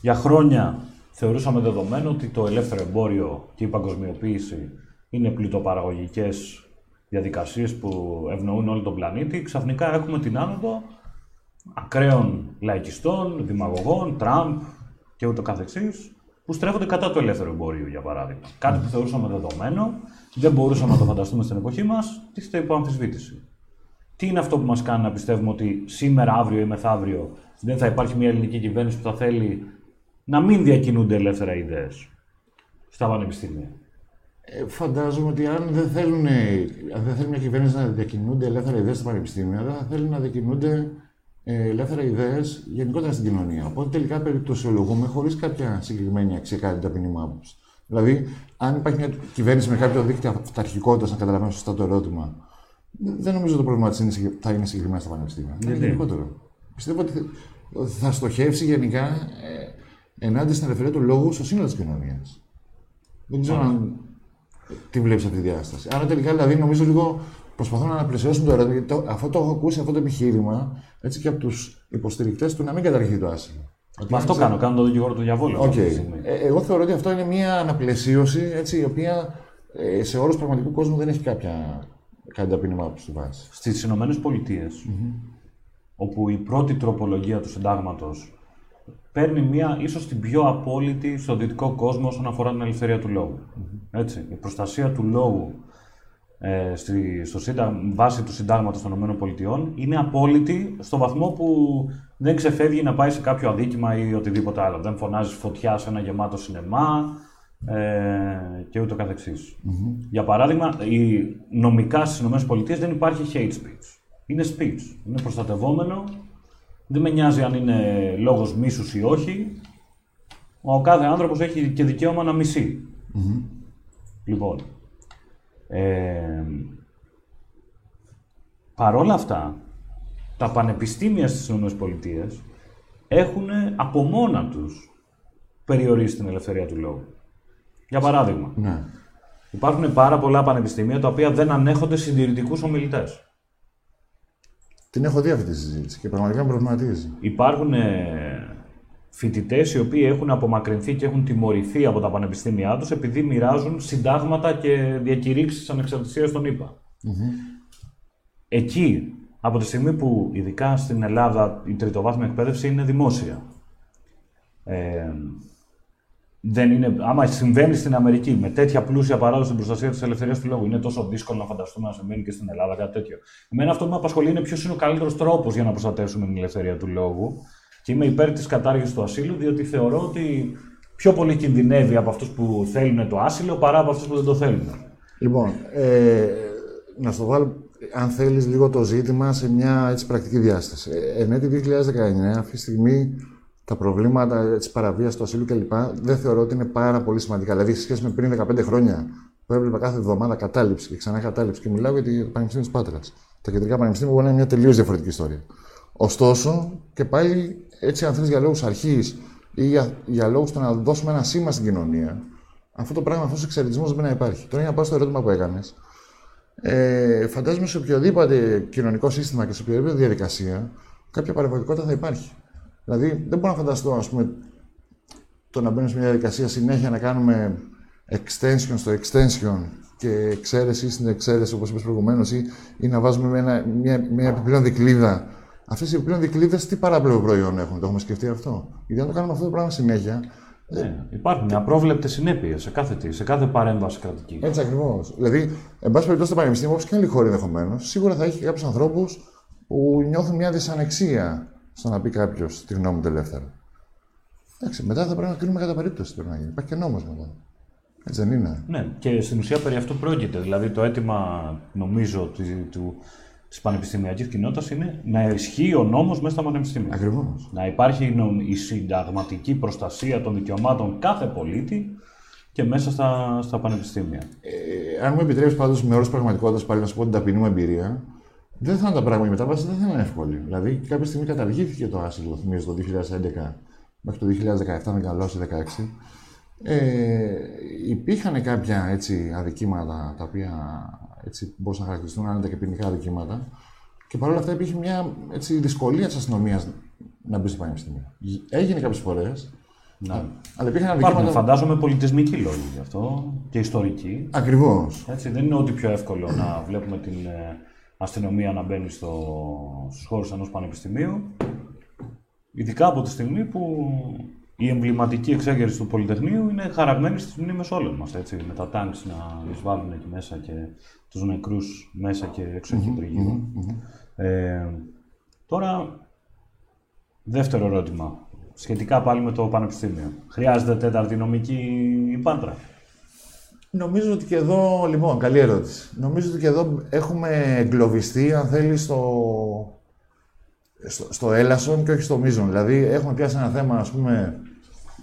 Για χρόνια θεωρούσαμε δεδομένο ότι το ελεύθερο εμπόριο και η παγκοσμιοποίηση είναι πλουτοπαραγωγικές διαδικασίες που ευνοούν όλο τον πλανήτη. Ξαφνικά έχουμε την άνοδο ακραίων λαϊκιστών, δημαγωγών, Τραμπ και ούτω καθεξής, που στρέφονται κατά του ελεύθερου εμπορίου, για παράδειγμα. Κάτι που θεωρούσαμε δεδομένο, δεν μπορούσαμε να το φανταστούμε στην εποχή μας, τίθεται υπό αμφισβήτηση. Τι είναι αυτό που μας κάνει να πιστεύουμε ότι σήμερα, αύριο ή μεθαύριο δεν θα υπάρχει μια ελληνική κυβέρνηση που θα θέλει να μην διακινούνται ελεύθερα ιδέες στα πανεπιστήμια; Ε, φαντάζομαι ότι αν δεν θέλουν, αν δεν θέλει μια κυβέρνηση να διακινούνται ελεύθερα ιδέες στα πανεπιστήμια, δεν θα θέλουν να διακινούνται ε, ελεύθερα ιδέες γενικότερα στην κοινωνία. Οπότε τελικά περιπτωσιολογούμε χωρίς κάποια συγκεκριμένη αξία κάτι ταπεινή άποψη. Δηλαδή, αν υπάρχει μια κυβέρνηση με κάποιο δίκτυο αυταρχικότητας, να καταλαβαίνω σωστά το ερώτημα, δεν νομίζω το πρόβλημα της θα είναι συγκεκριμένα στα πανεπιστήμια. Είναι Γιατί; γενικότερο. Πιστεύω ότι θα- ότι θα στοχεύσει γενικά ε, ενάντια στην ελευθερία του λόγου στο σύνολο της κοινωνίας. Δεν ξέρω αν τι βλέπεις αυτή τη διάσταση. Άρα τελικά δηλαδή νομίζω λίγο προσπαθώ να αναπλαισιώσουν το ερώτημα, γιατί το, αυτό το έχω ακούσει αυτό το επιχείρημα έτσι και από τους υποστηρικτές του να μην καταργηθεί το άσυλο. Ότι Μα αν αυτό ξε- κάνω, κάνω το δικηγόρο του διαβόλου. Οκ. αυτή τη στιγμή. Ε, εγώ θεωρώ ότι αυτό είναι μια αναπλαισίωση έτσι, η οποία ε, σε όρους πραγματικού κόσμου δεν έχει κάποια κατά ταπεινή άποψη στη βάση. Στις Ηνωμένες Πολιτείες, όπου η πρώτη τροπολογία του συντάγματος παίρνει μια ίσως την πιο απόλυτη στο δυτικό κόσμο όσον αφορά την ελευθερία του λόγου. Έτσι, η προστασία του λόγου ε, στη, στο σύνταγμα, βάση του συντάγματος των ΗΠΑ Πολιτειών είναι απόλυτη στο βαθμό που δεν ξεφεύγει να πάει σε κάποιο αδίκημα ή οτιδήποτε άλλο. Δεν φωνάζεις φωτιά σε ένα γεμάτο σινεμά ε, και ούτω καθεξής. Για παράδειγμα, η, νομικά στις ΗΠΑ δεν υπάρχει hate speech. Είναι speech. Είναι προστατευόμενο. Δεν με νοιάζει αν είναι λόγος μίσους ή όχι. Ο κάθε άνθρωπος έχει και δικαίωμα να μισεί. Λοιπόν, ε, παρόλα αυτά, τα πανεπιστήμια στις ΗΠΑ έχουν από μόνα τους περιορίσει την ελευθερία του λόγου. Για παράδειγμα, Ναι. υπάρχουν πάρα πολλά πανεπιστήμια τα οποία δεν ανέχονται συντηρητικούς ομιλητές. Την έχω δει αυτή τη συζήτηση και πραγματικά με προβληματίζει. Υπάρχουν φοιτητές οι οποίοι έχουν απομακρυνθεί και έχουν τιμωρηθεί από τα πανεπιστήμια τους επειδή μοιράζουν συντάγματα και διακηρύξεις ανεξαρτησίας των ΗΠΑ. Εκεί, από τη στιγμή που ειδικά στην Ελλάδα η τριτοβάθμια εκπαίδευση είναι δημόσια. Ε, δεν είναι, άμα συμβαίνει στην Αμερική με τέτοια πλούσια παράδοση στην προστασία της ελευθερίας του λόγου, είναι τόσο δύσκολο να φανταστούμε να συμβαίνει και στην Ελλάδα κάτι τέτοιο. Εμένα αυτό που με απασχολεί είναι ποιος είναι ο καλύτερος τρόπος για να προστατεύσουμε την ελευθερία του λόγου. Και είμαι υπέρ της κατάργησης του ασύλου, διότι θεωρώ ότι πιο πολύ κινδυνεύει από αυτούς που θέλουν το άσυλο παρά από αυτούς που δεν το θέλουν. Λοιπόν, ε, να στο βάλω, αν θέλεις, λίγο το ζήτημα σε μια έτσι, πρακτική διάσταση. Ε, εν έτη 2019, αυτή τη στιγμή, τα προβλήματα τη παραβίαση του ασύλου κλπ. δεν θεωρώ ότι είναι πάρα πολύ σημαντικά. Δηλαδή, σε σχέση με πριν 15 χρόνια, που έβλεπα κάθε εβδομάδα κατάληψη και ξανά κατάληψη, και μιλάω για το Πανεπιστήμιο της Πάτρας. Τα κεντρικά πανεπιστήμια μπορεί να είναι μια τελείως διαφορετική ιστορία. Ωστόσο, και πάλι έτσι, αν θέλεις για λόγους αρχής ή για, για λόγους το να δώσουμε ένα σήμα στην κοινωνία, αυτό το πράγμα, αυτός ο εξαιρετισμός δεν πρέπει να υπάρχει. Τώρα, για να πάω στο ερώτημα που έκανες, ε, φαντάζομαι σε οποιοδήποτε κοινωνικό σύστημα και σε οποιαδήποτε διαδικασία κάποια παρεμβατικότητα θα υπάρχει. Δηλαδή, δεν μπορώ να φανταστώ, ας πούμε, το να μπαίνουμε σε μια διαδικασία συνέχεια να κάνουμε extension στο extension και εξαίρεση στην εξαίρεση, όπως είπες προηγουμένως, ή, ή να βάζουμε με ένα, μια, μια επιπλέον δικλίδα. Αυτές οι επιπλέον δικλείδες τι παράπλευρο προϊόν έχουν, το έχουμε σκεφτεί αυτό; Γιατί αν το κάνουμε αυτό το πράγμα συνέχεια, Ναι, υπάρχουν απρόβλεπτες συνέπειες σε κάθε, τι, σε κάθε παρέμβαση κρατική. Έτσι ακριβώς. Δηλαδή, εν πάση περιπτώσει, το πανεπιστήμιο, όπως και άλλοι χώροι ενδεχομένως, σίγουρα θα έχει και κάποιους ανθρώπους που νιώθουν μια δυσανεξία στο να πει κάποιος τη γνώμη του ελεύθερα. Εντάξει, μετά θα πρέπει να κρίνουμε κατά περίπτωση τι πρέπει να γίνει. Υπάρχει και νόμος μετά. Έτσι δεν είναι. Ναι, και στην ουσία περί αυτού πρόκειται. Δηλαδή το αίτημα, νομίζω, τη του, της πανεπιστημιακής κοινότητας είναι να ισχύει ο νόμος μέσα στα πανεπιστήμια. Ακριβώς. Να υπάρχει νο- η συνταγματική προστασία των δικαιωμάτων κάθε πολίτη και μέσα στα, στα πανεπιστήμια. Ε, αν μου επιτρέπει πάντως με όρους πραγματικότητας πάλι να σου πω την ταπεινή μου εμπειρία, δεν θα είναι τα πράγματα. Η μετάβαση δεν θα είναι εύκολη. Δηλαδή, κάποια στιγμή καταργήθηκε το άσυλο, θυμίζω, το 2011 μέχρι το 2017, με καλό 16. Ε, υπήρχαν κάποια έτσι, αδικήματα τα οποία έτσι, μπορούσαν να χαρακτηριστούν αν ήταν και ποινικά αδικήματα. Και παρόλα αυτά υπήρχε μια έτσι, δυσκολία της αστυνομίας να μπει στο πανεπιστήμιο. Έγινε κάποιες φορές. Ναι. Αλλά υπήρχαν Υπάρχουν, αδικήματα. φαντάζομαι, πολιτισμικοί λόγοι γι' αυτό και ιστορικοί. Ακριβώς. Έτσι, δεν είναι ότι πιο εύκολο να βλέπουμε την ε, αστυνομία να μπαίνει στο, στους χώρους ενός πανεπιστημίου. Ειδικά από τη στιγμή που η εμβληματική εξέγερση του Πολυτεχνείου είναι χαραγμένη στις μνήμες όλων μας, έτσι, με τα τάγκς να εισβάλλουν εκεί μέσα και τους νεκρούς μέσα και έξω εκεί τριγύρω. Ε, τώρα, δεύτερο ερώτημα, σχετικά πάλι με το Πανεπιστήμιο. Χρειάζεται τέταρτη νομική υπάντρα. Νομίζω ότι και εδώ, λοιπόν, καλή ερώτηση. Νομίζω ότι και εδώ έχουμε εγκλωβιστεί, αν θέλεις, στο, στο, στο έλασον και όχι στο μείζον. Δηλαδή, έχουμε πιάσει ένα θέμα, ας πούμε,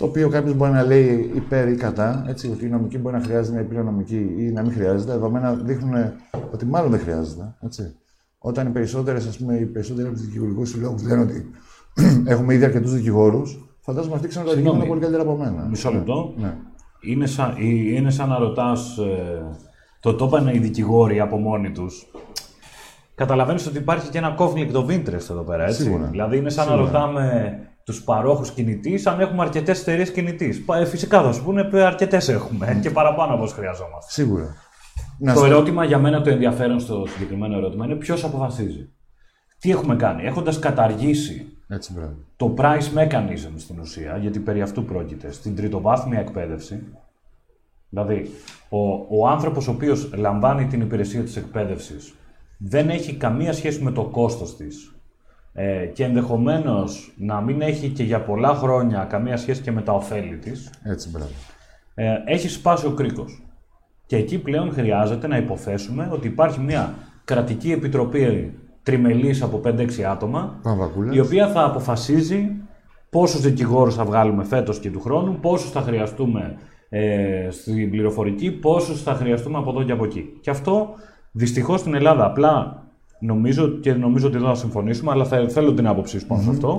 το οποίο κάποιος μπορεί να λέει υπέρ ή κατά, έτσι, ότι η νομική μπορεί να χρειάζεται μια επιπλέον νομική ή να μην χρειάζεται. Τα δεδομένα δείχνουν ότι μάλλον δεν χρειάζεται. Έτσι. Όταν οι περισσότερες, ας πούμε, οι περισσότεροι από τους δικηγορικούς συλλόγους λένε ότι έχουμε ήδη αρκετούς δικηγόρους, φαντάζομαι αυτοί ξέρουν τα δικαιώματα Συγγνώμη. πολύ καλύτερα από μένα. Μισό λεπτό. Ναι. Είναι σαν, είναι σαν να ρωτάς. Ε, το το είπαν οι δικηγόροι από μόνοι τους. Καταλαβαίνεις ότι υπάρχει και ένα conflict of interest εδώ πέρα, έτσι. Σίγουρα. Δηλαδή είναι σαν Σίγουρα. να ρωτάμε τους παρόχους κινητής αν έχουμε αρκετές εταιρείες κινητής. Φυσικά θα σου πούνε αρκετές έχουμε και παραπάνω από όσο χρειαζόμαστε. Σίγουρα. Να Το στο- ερώτημα για μένα, το ενδιαφέρον στο συγκεκριμένο ερώτημα είναι ποιος αποφασίζει. Τι έχουμε κάνει, έχοντας καταργήσει Έτσι, μπράβο. το price mechanism στην ουσία, γιατί περί αυτού πρόκειται, στην τριτοβάθμια εκπαίδευση. Δηλαδή, ο, ο άνθρωπος ο οποίος λαμβάνει την υπηρεσία της εκπαίδευσης δεν έχει καμία σχέση με το κόστος της ε, και ενδεχομένως να μην έχει και για πολλά χρόνια καμία σχέση και με τα ωφέλη της, Έτσι, μπράβο. ε, έχει σπάσει ο κρίκος. Και εκεί πλέον χρειάζεται να υποθέσουμε ότι υπάρχει μια κρατική επιτροπή τριμελής από 5-6 άτομα Παμβακούλας. η οποία θα αποφασίζει πόσους δικηγόρους θα βγάλουμε φέτος και του χρόνου, πόσους θα χρειαστούμε ε, στην πληροφορική, πόσους θα χρειαστούμε από εδώ και από εκεί. Και αυτό δυστυχώς στην Ελλάδα απλά νομίζω και νομίζω ότι εδώ θα συμφωνήσουμε, αλλά θα, θέλω την άποψή σου πάνω σε αυτό.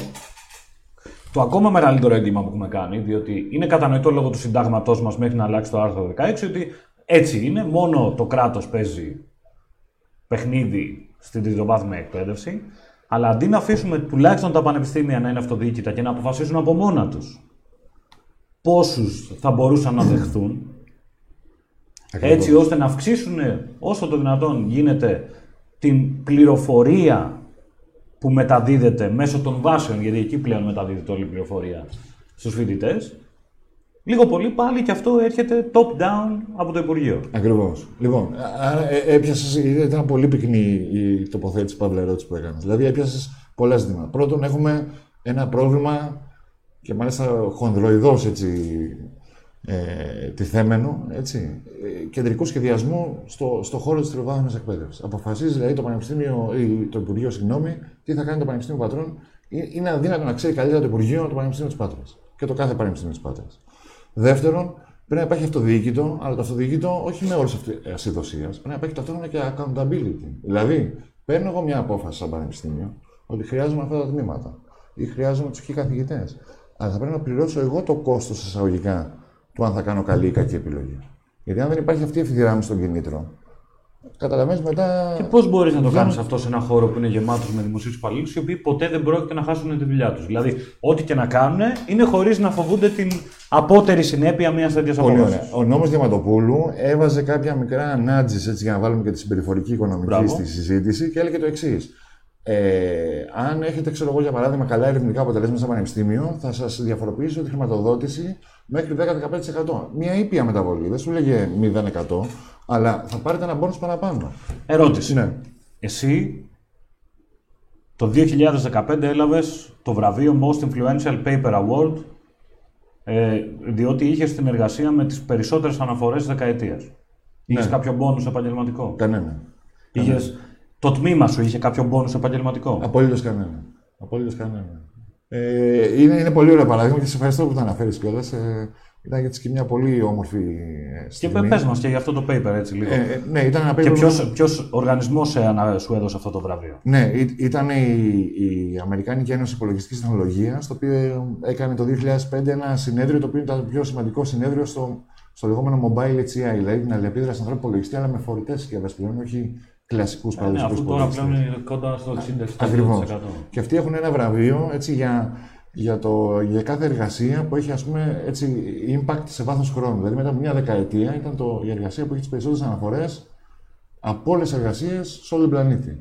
Το ακόμα μεγαλύτερο έγκλημα που έχουμε κάνει, διότι είναι κατανοητό λόγω του συντάγματός μας μέχρι να αλλάξει το άρθρο 16 ότι έτσι είναι, μόνο το κράτος παίζει παιχνίδι στην τριτοβάθμια εκπαίδευση. Αλλά αντί να αφήσουμε τουλάχιστον τα πανεπιστήμια να είναι αυτοδιοίκητα και να αποφασίζουν από μόνα τους πόσους θα μπορούσαν να δεχθούν, Ακριβώς. έτσι ώστε να αυξήσουν όσο το δυνατόν γίνεται την πληροφορία που μεταδίδεται μέσω των βάσεων, γιατί εκεί πλέον μεταδίδεται όλη η πληροφορία στους φοιτητές. Λίγο πολύ πάλι και αυτό έρχεται top-down από το Υπουργείο. Ακριβώς. Λοιπόν, άρα ε, έπιασες. Ήταν πολύ πυκνή η τοποθέτηση Παύλα ερώτηση που έκανες. Δηλαδή, έπιασες πολλά ζητήματα. Πρώτον, έχουμε ένα πρόβλημα και μάλιστα χονδροειδώ έτσι. Ε, τιθέμενο, έτσι, ε, κεντρικού σχεδιασμού στο, στο χώρο της τριτοβάθμια εκπαίδευσης. Αποφασίζει δηλαδή το Πανεπιστήμιο, ή το Υπουργείο, συγγνώμη, τι θα κάνει το Πανεπιστήμιο Πατρών. Ε, Είναι αδύνατο να ξέρει καλύτερα το Υπουργείο το Πανεπιστήμιο της Πάτρας. Και το κάθε Πανεπιστήμιο της Πάτρας. Δεύτερον, πρέπει να υπάρχει αυτοδιοίκητο, αλλά το αυτοδιοίκητο όχι με όρου ασυδοσία. Πρέπει να υπάρχει ταυτόχρονα και accountability. Δηλαδή, παίρνω εγώ μια απόφαση σαν πανεπιστήμιο ότι χρειάζομαι αυτά τα τμήματα ή χρειάζομαι τους χι καθηγητές. Αλλά θα πρέπει να πληρώσω εγώ το κόστος εισαγωγικά του αν θα κάνω καλή ή κακή επιλογή. Γιατί αν δεν υπάρχει αυτή η ευθυγράμμιση των κινήτρων, καταλαβαίνεις μετά. Και πώς μπορείς να το κάνεις αυτό σε ένα χώρο που είναι γεμάτος με δημοσίους υπαλλήλους, οι οποίοι ποτέ δεν πρόκειται να χάσουν τη δουλειά τους. Δηλαδή, ό,τι και να κάνουν είναι χωρίς να φοβούνται την απότερη συνέπεια μιας τέτοιας Πολύ απόφασης. ωραία. Ο νόμος Διαματοπούλου έβαζε κάποια μικρά νάτζες έτσι για να βάλουμε και τη συμπεριφορική οικονομική Μπράβο. στη συζήτηση και έλεγε το εξής. Ε, αν έχετε, ξέρω εγώ, για παράδειγμα, καλά ερευνητικά αποτελέσματα στο πανεπιστήμιο, θα σας διαφοροποιήσω τη χρηματοδότηση μέχρι 10-15%. Μια ήπια μεταβολή. Δεν σου λέγε 0%, αλλά θα πάρετε ένα μπόνους παραπάνω. Ερώτηση. Ναι. Εσύ το 2015 έλαβες το βραβείο Most Influential Paper Award ε, διότι είχες την εργασία με τις περισσότερες αναφορές της δεκαετίας. Είχες κάποιο μπόνους επαγγελματικό; Κανένα. Είχες, το τμήμα σου είχε κάποιο μπόνους επαγγελματικό; Απολύτως κανένα. Απολύτως κανένα. Ε, είναι, είναι πολύ ωραίο παράδειγμα και σε ευχαριστώ που το αναφέρεις κιόλας. Ε, Ήταν έτσι και μια πολύ όμορφη ε, Και στιγμή. πες μας και για αυτό το paper, έτσι λίγο. Ε, ε, ναι, ήταν ένα paper και που- ποιος, ποιος οργανισμός σε ανα- σου έδωσε αυτό το βραβείο; Ναι, ή- ήταν η, η Αμερικάνικη Ένωση Υπολογιστικής Τεχνολογίας, το οποίο έκανε το 2005 ένα συνέδριο, το οποίο ήταν το πιο σημαντικό συνέδριο στο, στο λεγόμενο Mobile HCI, δηλαδή την αλληλεπίδραση ανθρώπου υπολογιστή, αλλά με φορητές συσκευές πλέον, όχι κλασικούς Ναι, παραδοσιακούς αφού τώρα υπολογιστές. πλέον είναι κοντά στο 67%. Ακριβώς. Και αυτοί έχουν ένα βραβείο έτσι, για, για, το, για κάθε εργασία που έχει ας πούμε, έτσι, impact σε βάθος χρόνου. Δηλαδή μετά από μια δεκαετία ήταν το, η εργασία που έχει τις περισσότερες αναφορές από όλες τις εργασίες σε όλο τον πλανήτη.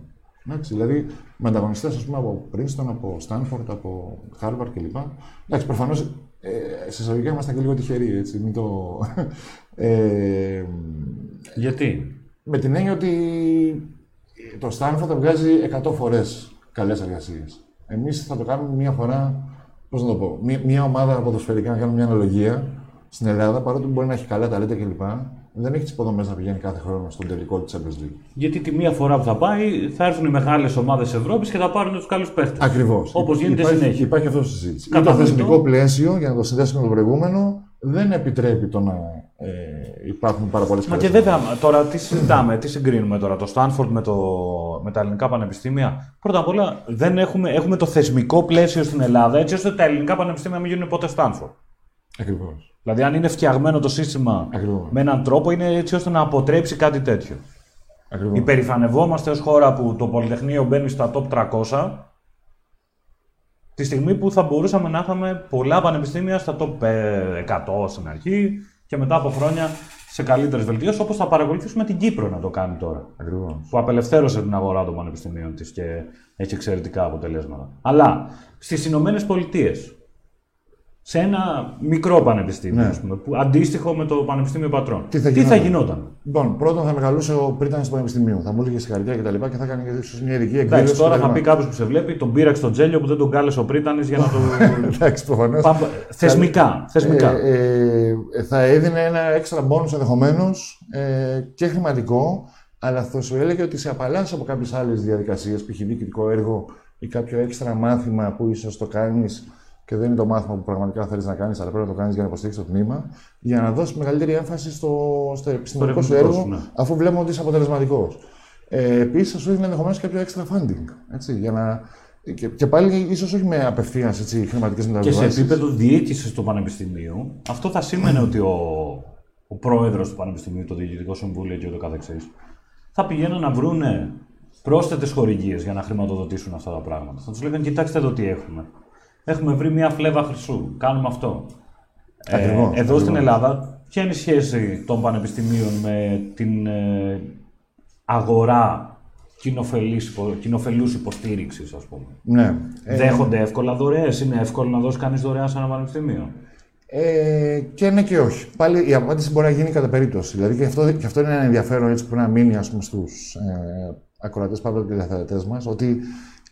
Εντάξει, δηλαδή με ανταγωνιστές από Princeton, από Stanford, από Harvard κλπ. Εντάξει, προφανώς ε, σε εισαγωγικά ήμασταν και λίγο τυχεροί, έτσι. Μην το... ε, Γιατί; Με την έννοια ότι το Stanford βγάζει 100 φορές καλές εργασίες. Εμείς θα το κάνουμε μία φορά, πώς να το πω, μία, μία ομάδα ποδοσφαιρικά, να κάνουμε μια αναλογία στην Ελλάδα, παρότι μπορεί να έχει καλά ταλέντα κλπ. Δεν έχει τις υποδομές να πηγαίνει κάθε χρόνο στον τελικό της Champions League. Γιατί τη μία φορά που θα πάει θα έρθουν οι μεγάλες ομάδες Ευρώπης και θα πάρουν τους καλούς παίχτες. Ακριβώς. Όπως γίνεται υπάρχει, συνέχεια. Υπάρχει αυτός στη συζήτηση. Ή το Κατανοητό. θεσμικό πλαίσιο, για να το συνδέσουμε με το προηγούμενο, δεν επιτρέπει το να ε, υπάρχουν πάρα πολλές Μα και βέβαια, τώρα τι συζητάμε, τι συγκρίνουμε τώρα, το Στάνφορντ με, το, με τα ελληνικά πανεπιστήμια; Πρώτα απ' όλα, δεν έχουμε, έχουμε το θεσμικό πλαίσιο στην Ελλάδα έτσι ώστε τα ελληνικά πανεπιστήμια να μην γίνουν ποτέ Στάνφορντ. Ακριβώς. Δηλαδή, αν είναι φτιαγμένο το σύστημα Ακριβώς. με έναν τρόπο, είναι έτσι ώστε να αποτρέψει κάτι τέτοιο. Ακριβώς. Υπερηφανευόμαστε ως χώρα που το Πολυτεχνείο μπαίνει στα top 300, τη στιγμή που θα μπορούσαμε να είχαμε πολλά πανεπιστήμια στα top ε, 100 στην αρχή και μετά από χρόνια σε καλύτερες βελτιώσεις, όπως θα παρακολουθήσουμε την Κύπρο να το κάνει τώρα. Ακριβώς. Που απελευθέρωσε την αγορά των πανεπιστημίων της και έχει εξαιρετικά αποτελέσματα. Αλλά στις Ηνωμένες Πολιτείες, σε ένα μικρό πανεπιστήμιο, Ναι. ας πούμε, που, αντίστοιχο με το Πανεπιστήμιο Πατρών, Τι θα τι γινόταν; θα γινόταν; Λοιπόν, πρώτον θα μεγαλούσε ο πρίτανης του Πανεπιστημίου. Θα μου έλεγε συγχαρητήρια και τα λοιπά και θα έκανε και ίσως μια ειδική εκδήλωση. Εντάξει, τώρα κτλ. θα πει κάποιος που σε βλέπει, τον πήραξε τον Τζέλιο που δεν τον κάλεσε ο Πρίτανης για να το. Εντάξει, προφανώς. Πάμε- θεσμικά. θεσμικά. Ε, ε, θα έδινε ένα έξτρα bonus ενδεχομένως ε, και χρηματικό, αλλά θα σου έλεγε ότι σε απαλλάσσει από κάποιες άλλες διαδικασίες, π.χ. διοικητικό έργο ή κάποιο έξτρα μάθημα που ίσως το κάνεις και δεν είναι το μάθημα που πραγματικά θέλεις να κάνεις, αλλά πρέπει να το κάνεις για να υποστηρίξεις το τμήμα, για να δώσεις μεγαλύτερη έμφαση στο, στο επιστημονικό σου ερευνητικό έργο, σου, ναι. αφού βλέπουμε ότι είσαι αποτελεσματικός. Ε, Επίσης, θα σου δίνει ενδεχομένως κάποιο έξτρα funding. Έτσι, για να, και, και πάλι ίσως όχι με απευθείας χρηματικές Και μεταβιβάσεις. σε επίπεδο διοίκησης του Πανεπιστημίου, αυτό θα σήμαινε ότι ο, ο πρόεδρος του Πανεπιστημίου, το Διοικητικό Συμβούλιο και ούτω καθεξής, θα πηγαίνουν να βρούνε πρόσθετες χορηγίες για να χρηματοδοτήσουν αυτά τα πράγματα. Θα τους λέγανε: Κοιτάξτε εδώ τι έχουμε. Έχουμε βρει μια φλέβα χρυσού. Κάνουμε αυτό. Ακριβώς, εδώ ακριβώς. στην Ελλάδα, ποια είναι η σχέση των πανεπιστημίων με την ε, αγορά κοινοφελής υπο- κοινοφελούς υποστήριξης, ας πούμε; Ναι. Ε, Δέχονται εύκολα δωρεές; Είναι εύκολο να δώσει κανείς δωρεά σε ένα πανεπιστήμιο; Ε, και ναι και όχι. Πάλι η απάντηση μπορεί να γίνει κατά περίπτωση. Δηλαδή και αυτό, και αυτό είναι ένα ενδιαφέρον έτσι, που πρέπει να μείνει ας πούμε, στους ε, ακροατές παύλα και διαθετές μας, ότι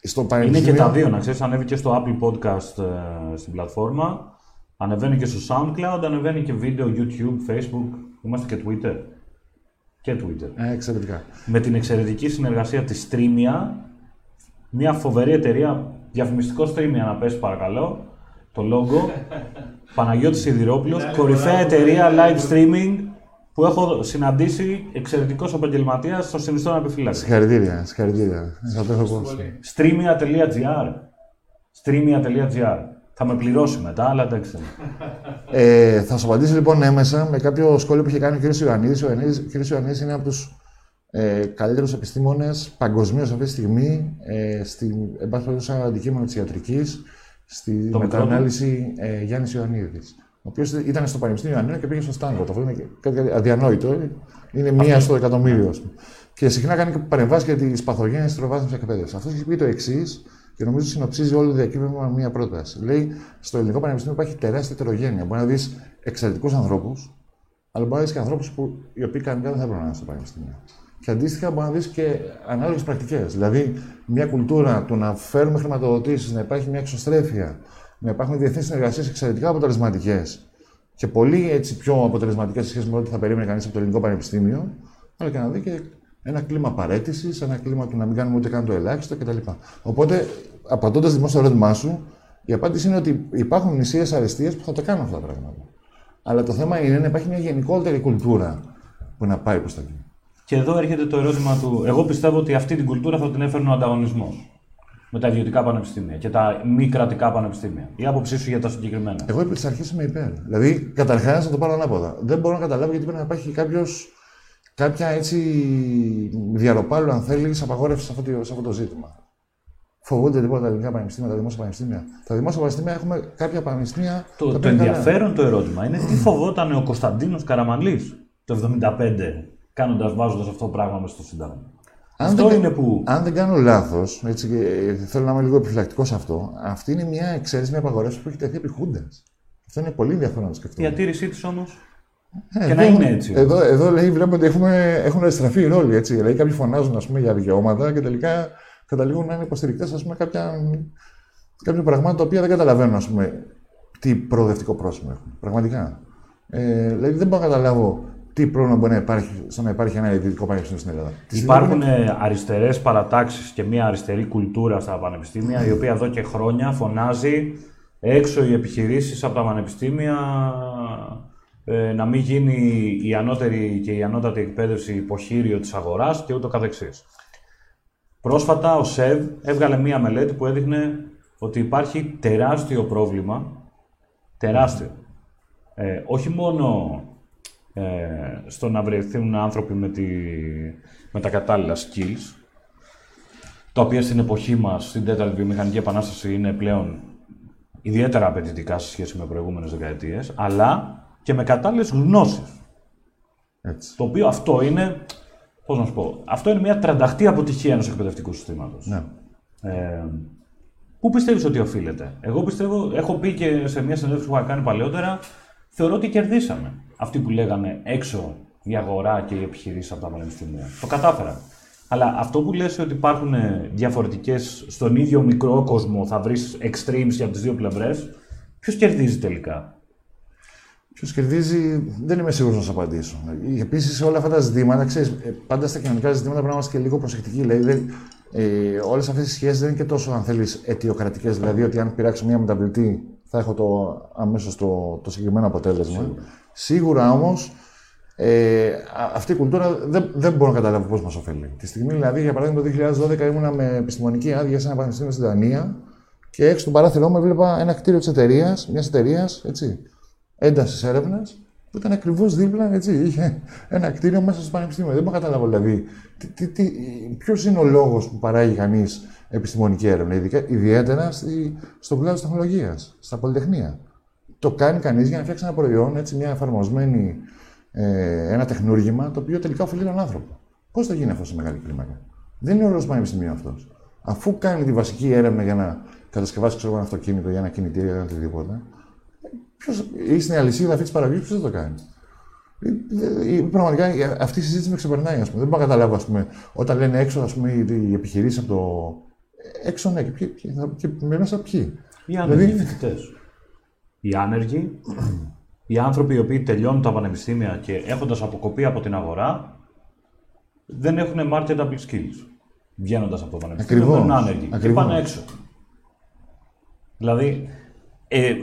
στο Είναι πανεπιστήμιο... και τα δύο, να ξέρεις. Ανέβει και στο Apple Podcast ε, στην πλατφόρμα. Ανεβαίνει και στο SoundCloud. Ανεβαίνει και βίντεο YouTube, Facebook. Είμαστε και Twitter. Και Twitter. Ε, εξαιρετικά. με την εξαιρετική συνεργασία της Streamia, μια φοβερή εταιρεία, διαφημιστικό Streamia να πέσει παρακαλώ, το logo, Παναγιώτης Σιδηρόπουλος, κορυφαία εταιρεία live streaming που έχω συναντήσει εξαιρετικός επαγγελματίας στο συνιστό να επιφυλάξει. Συγχαρητήρια, συγχαρητήρια. Θα το έχω ακούσει. Streamia.gr Streamia.gr Θα με πληρώσει μετά, αλλά εντάξει. Ε, θα σου απαντήσει λοιπόν έμεσα με κάποιο σχόλιο που είχε κάνει ο κ. Ιωαννίδης. Ο Ιωαννίδης- ο κ. Ιωαννίδης είναι από τους ε, καλύτερους επιστήμονες παγκοσμίως αυτή τη στιγμή ε, στην εν πάση περιπτώσει, ένα αντικείμενο της ιατρικής, στη Το μικρό μετανάλυση ε, Γιάννης Ιωαννίδης. Ο οποίος ήταν στο Πανεπιστήμιο Ιωαννίνου και πήγε στο Στάνκοτ. Αυτό είναι και κάτι αδιανόητο. Είναι μία στο εκατομμύριο, ας πούμε. Και συχνά κάνει και παρεμβάσεις για τις παθογένειες τη τροβάθμιση εκπαίδευση. Αυτός έχει πει το εξής, και νομίζω συνοψίζει όλο το διακύβευμα με μία πρόταση. Λέει: Στο ελληνικό πανεπιστήμιο υπάρχει τεράστια ετερογένεια. Μπορεί να δεις εξαιρετικούς ανθρώπους, αλλά μπορεί να δεις και ανθρώπους που οι οποίοι κανονικά δεν θα έπρεπε να είναι στο πανεπιστήμιο. Και αντίστοιχα μπορεί να δεις και ανάλογες πρακτικές. Δηλαδή, μια κουλτούρα του να φέρουμε χρηματοδοτήσεις, να υπάρχει μια εξωστρέφεια, να υπάρχουν διεθνεί συνεργασίε εξαιρετικά αποτελεσματικές και πολύ έτσι, πιο αποτελεσματικές σε σχέση με ό,τι θα περίμενε κανείς από το ελληνικό πανεπιστήμιο, αλλά και να δει και ένα κλίμα παρέτησης, ένα κλίμα του να μην κάνουμε ούτε καν το ελάχιστο κτλ. Οπότε, απαντώντας δημόσιο ερώτημά σου, η απάντηση είναι ότι υπάρχουν νησίε αριστείες που θα το κάνουν αυτά τα πράγματα. Αλλά το θέμα είναι να υπάρχει μια γενικότερη κουλτούρα που να πάει προς τα εκεί. Και εδώ έρχεται το ερώτημα του. Εγώ πιστεύω ότι αυτή την κουλτούρα θα την έφερνε ο ανταγωνισμός με τα ιδιωτικά πανεπιστήμια και τα μη κρατικά πανεπιστήμια. Η άποψή σου για τα συγκεκριμένα. Εγώ επί της αρχής είμαι υπέρ. Δηλαδή, καταρχάς να το πάρω ανάποδα. Δεν μπορώ να καταλάβω γιατί πρέπει να υπάρχει κάποιος κάποια έτσι διαρροπάλου, αν θέλεις, απαγόρευσης σε αυτό, σε αυτό το ζήτημα. Φοβούνται λοιπόν τα ελληνικά πανεπιστήμια, τα δημόσια πανεπιστήμια. Τα δημόσια πανεπιστήμια έχουμε κάποια πανεπιστήμια. Το, το ενδιαφέρον το ερώτημα είναι τι φοβόταν ο Κωνσταντίνος Καραμαλής το 1975, κάνοντας, βάζοντας αυτό το πράγμα μέσα στο Σύνταγμα. Αν αυτό δεν, είναι που. Αν δεν κάνω λάθος, έτσι θέλω να είμαι λίγο επιφυλακτικό σε αυτό, αυτή είναι μια εξαίρεση, μια απαγορεύση που έχει τεθεί επί Χούντας. Αυτό είναι πολύ ενδιαφέρον να το σκεφτούμε. Η διατήρησή της όμως. Ε, και να είναι έτσι. Εδώ, εδώ λέει, βλέπουμε ότι έχουμε, έχουν εστραφεί οι ρόλοι. Έτσι. Δηλαδή, κάποιοι φωνάζουν ας πούμε, για δικαιώματα και τελικά καταλήγουν να είναι υποστηρικτές κάποια, κάποια πραγμάτων τα οποία δεν καταλαβαίνουν ας πούμε, τι προοδευτικό πρόσημο έχουν. Πραγματικά. Ε, δηλαδή, δεν μπορώ να καταλάβω τι πρόβλημα μπορεί να υπάρχει στο να υπάρχει ένα ιδιωτικό πανεπιστήμιο στην Ελλάδα; Υπάρχουν είναι... αριστερές παρατάξεις και μια αριστερή κουλτούρα στα πανεπιστήμια, η οποία εδώ και χρόνια φωνάζει έξω οι επιχειρήσεις από τα πανεπιστήμια ε, να μην γίνει η ανώτερη και η ανώτατη εκπαίδευση υποχείριο της αγοράς και ούτω καθεξής. Πρόσφατα ο ΣΕΒ έβγαλε μία μελέτη που έδειχνε ότι υπάρχει τεράστιο πρόβλημα, τεράστιο, ε, όχι μόνο ε, στο να βρεθούν άνθρωποι με, τη, με τα κατάλληλα skills, τα οποία στην εποχή μας, στην τέταρτη βιομηχανική επανάσταση, είναι πλέον ιδιαίτερα απαιτητικά σε σχέση με προηγούμενες δεκαετίες, αλλά και με κατάλληλες γνώσεις. Το οποίο αυτό είναι. Πώς να σου πω, αυτό είναι μια τρανταχτή αποτυχία ενός εκπαιδευτικού συστήματος. Ναι. Ε, πού πιστεύεις ότι οφείλεται, Εγώ πιστεύω, έχω πει και σε μια συνέντευξη που είχα κάνει παλαιότερα, θεωρώ ότι κερδίσαμε. Αυτοί που λέγανε έξω η αγορά και οι επιχειρήσεις από τα πανεπιστήμια. Το κατάφερα. Αλλά αυτό που λες ότι υπάρχουν διαφορετικές στον ίδιο μικρό κόσμο, θα βρεις extremes για τις δύο πλευρές, ποιος κερδίζει τελικά; Ποιος κερδίζει, δεν είμαι σίγουρος να σα απαντήσω. Επίσης, σε όλα αυτά τα ζητήματα, ξέρεις, ε, πάντα στα κοινωνικά ζητήματα πρέπει να είμαστε και λίγο προσεκτικοί. Δηλαδή, ε, όλες αυτές οι σχέσεις δεν είναι και τόσο, αν θέλεις, αιτιοκρατικές. Δηλαδή, ότι αν πειράξω μία μεταβλητή, θα έχω το, αμέσως το, το συγκεκριμένο αποτέλεσμα. Σίγουρα, Σίγουρα όμως, ε, αυτή η κουλτούρα δεν, δεν μπορώ να καταλάβω πώς μας ωφελεί. Τη στιγμή, δηλαδή, για παράδειγμα, το 2012 ήμουνα με επιστημονική άδεια σε ένα πανεπιστήμιο στην Δανία και έξω στον παράθυρό μου έβλεπα ένα κτίριο της εταιρείας, μιας εταιρείας, έτσι, έντασης έρευνας που ήταν ακριβώς δίπλα, έτσι. Είχε ένα κτίριο μέσα στο πανεπιστήμιο. Δεν μπορώ να καταλάβω δηλαδή ποιος είναι ο λόγος που παράγει κανείς επιστημονική έρευνα, ιδιαίτερα στη, στον κλάδο της τεχνολογίας, στα πολυτεχνία. Το κάνει κανείς για να φτιάξει ένα προϊόν, έτσι, μια εφαρμοσμένη, ε, ένα τεχνούργημα, το οποίο τελικά ωφελεί τον άνθρωπο. Πώς θα γίνει αυτό σε μεγάλη κλίμακα; Δεν είναι όλος πανεπιστήμιο αυτός. Αφού κάνει τη βασική έρευνα για να κατασκευάσει ξέρω, ένα αυτοκίνητο, για ένα κινητήριο, για οτιδήποτε, Ποιος, ή στην αλυσίδα αυτής της παραγωγής, ποιος θα το κάνει. Ε, ε, πραγματικά αυτή η συζήτηση με ξεπερνάει. Ας πούμε. Δεν μπορώ να καταλάβω ας πούμε, όταν λένε έξω ας πούμε, οι επιχειρήσεις από το. Έξω, ναι, και, ποιοι, και μέσα ποιοι; Οι άνεργοι δηλαδή... φοιτητές. Οι άνεργοι, οι άνθρωποι οι οποίοι τελειώνουν τα πανεπιστήμια και έχοντας αποκοπεί από την αγορά, δεν έχουν marketable skills. Βγαίνοντας από το πανεπιστήμιο, δεν είναι άνεργοι. Και πάνε έξω. Δηλαδή, ε,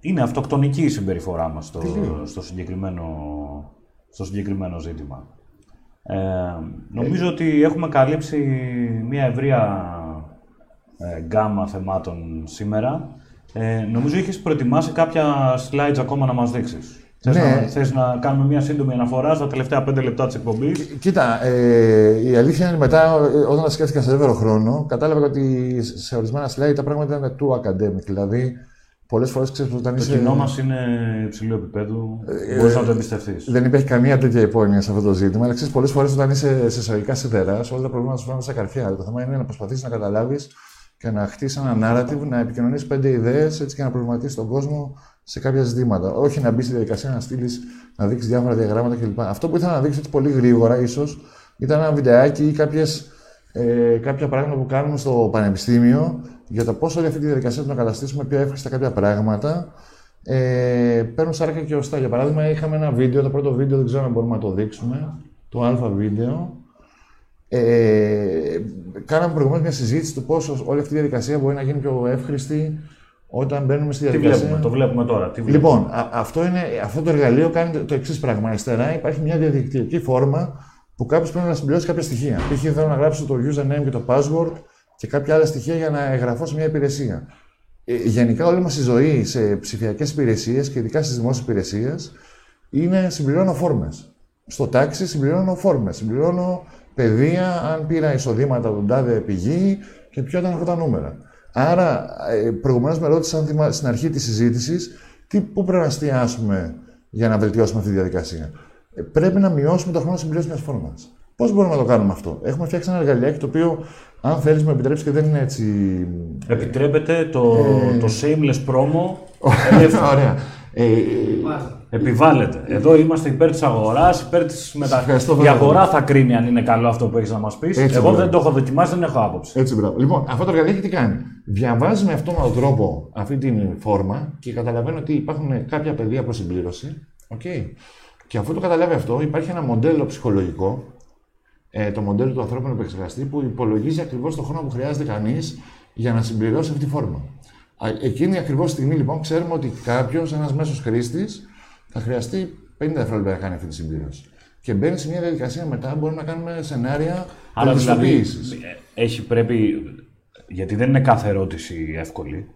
είναι αυτοκτονική η συμπεριφορά μας στο, στο, συγκεκριμένο, στο συγκεκριμένο ζήτημα. Ε, νομίζω ε. ότι έχουμε καλύψει μια ευρεία ε, γκάμα θεμάτων σήμερα. Ε, νομίζω είχες προετοιμάσει κάποια slides ακόμα να μας δείξεις. Θες, ναι. να, θες να κάνουμε μια σύντομη αναφορά στα τελευταία πέντε λεπτά της εκπομπής; Κοίτα, ε, η αλήθεια είναι μετά, όταν τα σκέφτηκα σε δεύτερο χρόνο, κατάλαβα ότι σε ορισμένα slides τα πράγματα ήταν too academic. Δηλαδή, Πολλές φορές ξέρεις όταν είσαι. Το κοινό μας είναι υψηλού επίπεδου. Ε, Μπορείς να το εμπιστευτείς. Δεν υπάρχει καμία τέτοια υπόνοια σε αυτό το ζήτημα. Αλλά ξέρεις, πολλές φορές όταν είσαι σε εισαγωγικά σιδερά, όλα τα προβλήματα σου φέρνουν στα καρφιά. Το θέμα είναι να προσπαθήσεις να καταλάβεις και να χτίσει ένα narrative, να επικοινωνήσει πέντε ιδέες έτσι και να προβληματίσει τον κόσμο σε κάποια ζητήματα. Όχι να μπει στη διαδικασία να στείλεις, να δείξεις διάφορα διαγράμματα κλπ. Αυτό που ήθελα να δείξω έτσι πολύ γρήγορα, ίσως, ήταν ένα βιντεάκι ή κάποιες, ε, κάποια πράγματα που κάνουμε στο πανεπιστήμιο για το πώς όλη αυτή τη διαδικασία του να καταστήσουμε πιο εύχριστα κάποια πράγματα. Ε, παίρνουν σάρκα και οστά. Για παράδειγμα, είχαμε ένα βίντεο, το πρώτο βίντεο δεν ξέρω αν μπορούμε να το δείξουμε, το αλφα βίντεο. Ε, κάναμε προηγουμένως μια συζήτηση του πώς όλη αυτή η διαδικασία μπορεί να γίνει πιο εύχρηστη, όταν μπαίνουμε στη Τι διαδικασία. βλέπουμε, το βλέπουμε τώρα. Τι βλέπουμε. Λοιπόν, α- αυτό, είναι, αυτό το εργαλείο κάνει το, το εξής πράγμα. Αριστερά υπάρχει μια διαδικτυακή φόρμα που κάποιος πρέπει να συμπληρώσει κάποια στοιχεία. Π.χ. θέλω να γράψω το username και το password και κάποια άλλα στοιχεία για να εγγραφώ σε μια υπηρεσία. Ε, γενικά, όλη μας η ζωή σε ψηφιακές υπηρεσίες και ειδικά στις δημόσιες υπηρεσίες είναι συμπληρώνω φόρμες. Στο τάξη συμπληρώνω φόρμες. Συμπληρώνω παιδεία, αν πήρα εισοδήματα από τον τάδε πηγή και ποια ήταν αυτά τα νούμερα. Άρα, προηγουμένως με ρώτησαν θυμα- στην αρχή της συζήτησης τι, πού πρέπει να εστιάσουμε για να βελτιώσουμε αυτή τη διαδικασία. Ε, πρέπει να μειώσουμε το χρόνο συμπλήρωσης μιας φόρμας. Πώς μπορούμε να το κάνουμε αυτό; Έχουμε φτιάξει ένα εργαλειάκι το οποίο, αν θέλεις, με επιτρέψεις και δεν είναι έτσι. Επιτρέπεται το, Ε. το shameless promo. ελεύθερα. Ωραία. Ε, Επιβάλλεται. Εδώ είμαστε υπέρ της αγοράς, υπέρ της μετα... Ευχαριστώ Η πάρα αγορά θα κρίνει αν είναι καλό αυτό που έχεις να μας πεις. Έτσι, Εγώ μπράβο. δεν το έχω δοκιμάσει, δεν έχω άποψη. Έτσι, μπράβο. Λοιπόν, αυτό το εργαλείο τι κάνει. Διαβάζει με αυτόν τον τρόπο αυτή την φόρμα και καταλαβαίνει ότι υπάρχουν κάποια πεδία προς συμπλήρωση. Okay. Και αφού το καταλάβει αυτό, υπάρχει ένα μοντέλο ψυχολογικό, ε, το μοντέλο του ανθρώπινου επεξεργαστή, που υπολογίζει ακριβώς το χρόνο που χρειάζεται κανείς για να συμπληρώσει αυτή τη φόρμα. Α, Εκείνη ακριβώς τη στιγμή, λοιπόν, ξέρουμε ότι κάποιος, ένας μέσος χρήστης, θα χρειαστεί 50 δευτερόλεπτα να κάνει αυτή τη συμπλήρωση. Και μπαίνει σε μια διαδικασία μετά, μπορούμε να κάνουμε σενάρια Άρα δηλαδή πολιτιστοποίησης. ε, έχει πρέπει. Γιατί δεν είναι κάθε ερώτηση εύκολη.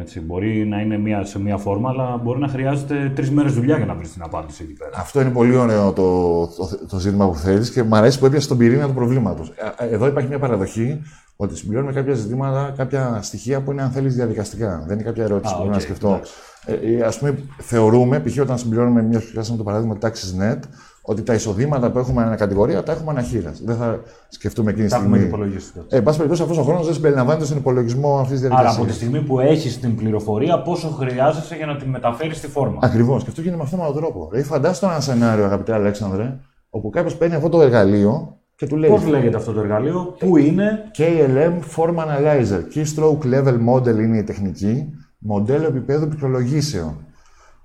Έτσι, μπορεί να είναι μία, σε μία φόρμα, αλλά μπορεί να χρειάζεται τρεις μέρες δουλειά για να βρεις την απάντηση εκεί πέρα. Αυτό είναι πολύ ωραίο το, το, το ζήτημα που θέλει και μου αρέσει που έπιασε τον πυρήνα του προβλήματος. Εδώ υπάρχει μια παραδοχή ότι συμπληρώνουμε κάποια ζητήματα, κάποια στοιχεία που είναι, αν θέλεις, διαδικαστικά. Δεν είναι κάποια ερώτηση Α, που πρέπει οκ, να σκεφτώ. εντάξει. Ε, Α πούμε, θεωρούμε, π.χ. όταν συμπληρώνουμε μια πιάσαμε το παράδειγμα TaxisNet, ότι τα εισοδήματα που έχουμε ανά κατηγορία τα έχουμε ανά χείρας. Δεν θα σκεφτούμε εκείνη τη Τα έχουμε στιγμή. υπολογίσει. Ε, εν πάση περιπτώσει, αυτός ο χρόνος δεν συμπεριλαμβάνεται στον υπολογισμό αυτής της Άρα διαδικασίας. από τη στιγμή που έχεις την πληροφορία, πόσο χρειάζεσαι για να τη μεταφέρεις στη φόρμα. Ακριβώς. Και αυτό γίνεται με αυτόν τον τρόπο. Δηλαδή, φαντάζομαι ένα σενάριο, αγαπητέ Αλέξανδρε, όπου κάποιος παίρνει αυτό το εργαλείο και του λέει. Πώς λέγεται αυτό το εργαλείο, πού είναι, KLM Form Analyzer. Keystroke Level Model είναι η τεχνική. Μοντέλο επίπεδου πληκτρολογήσεων.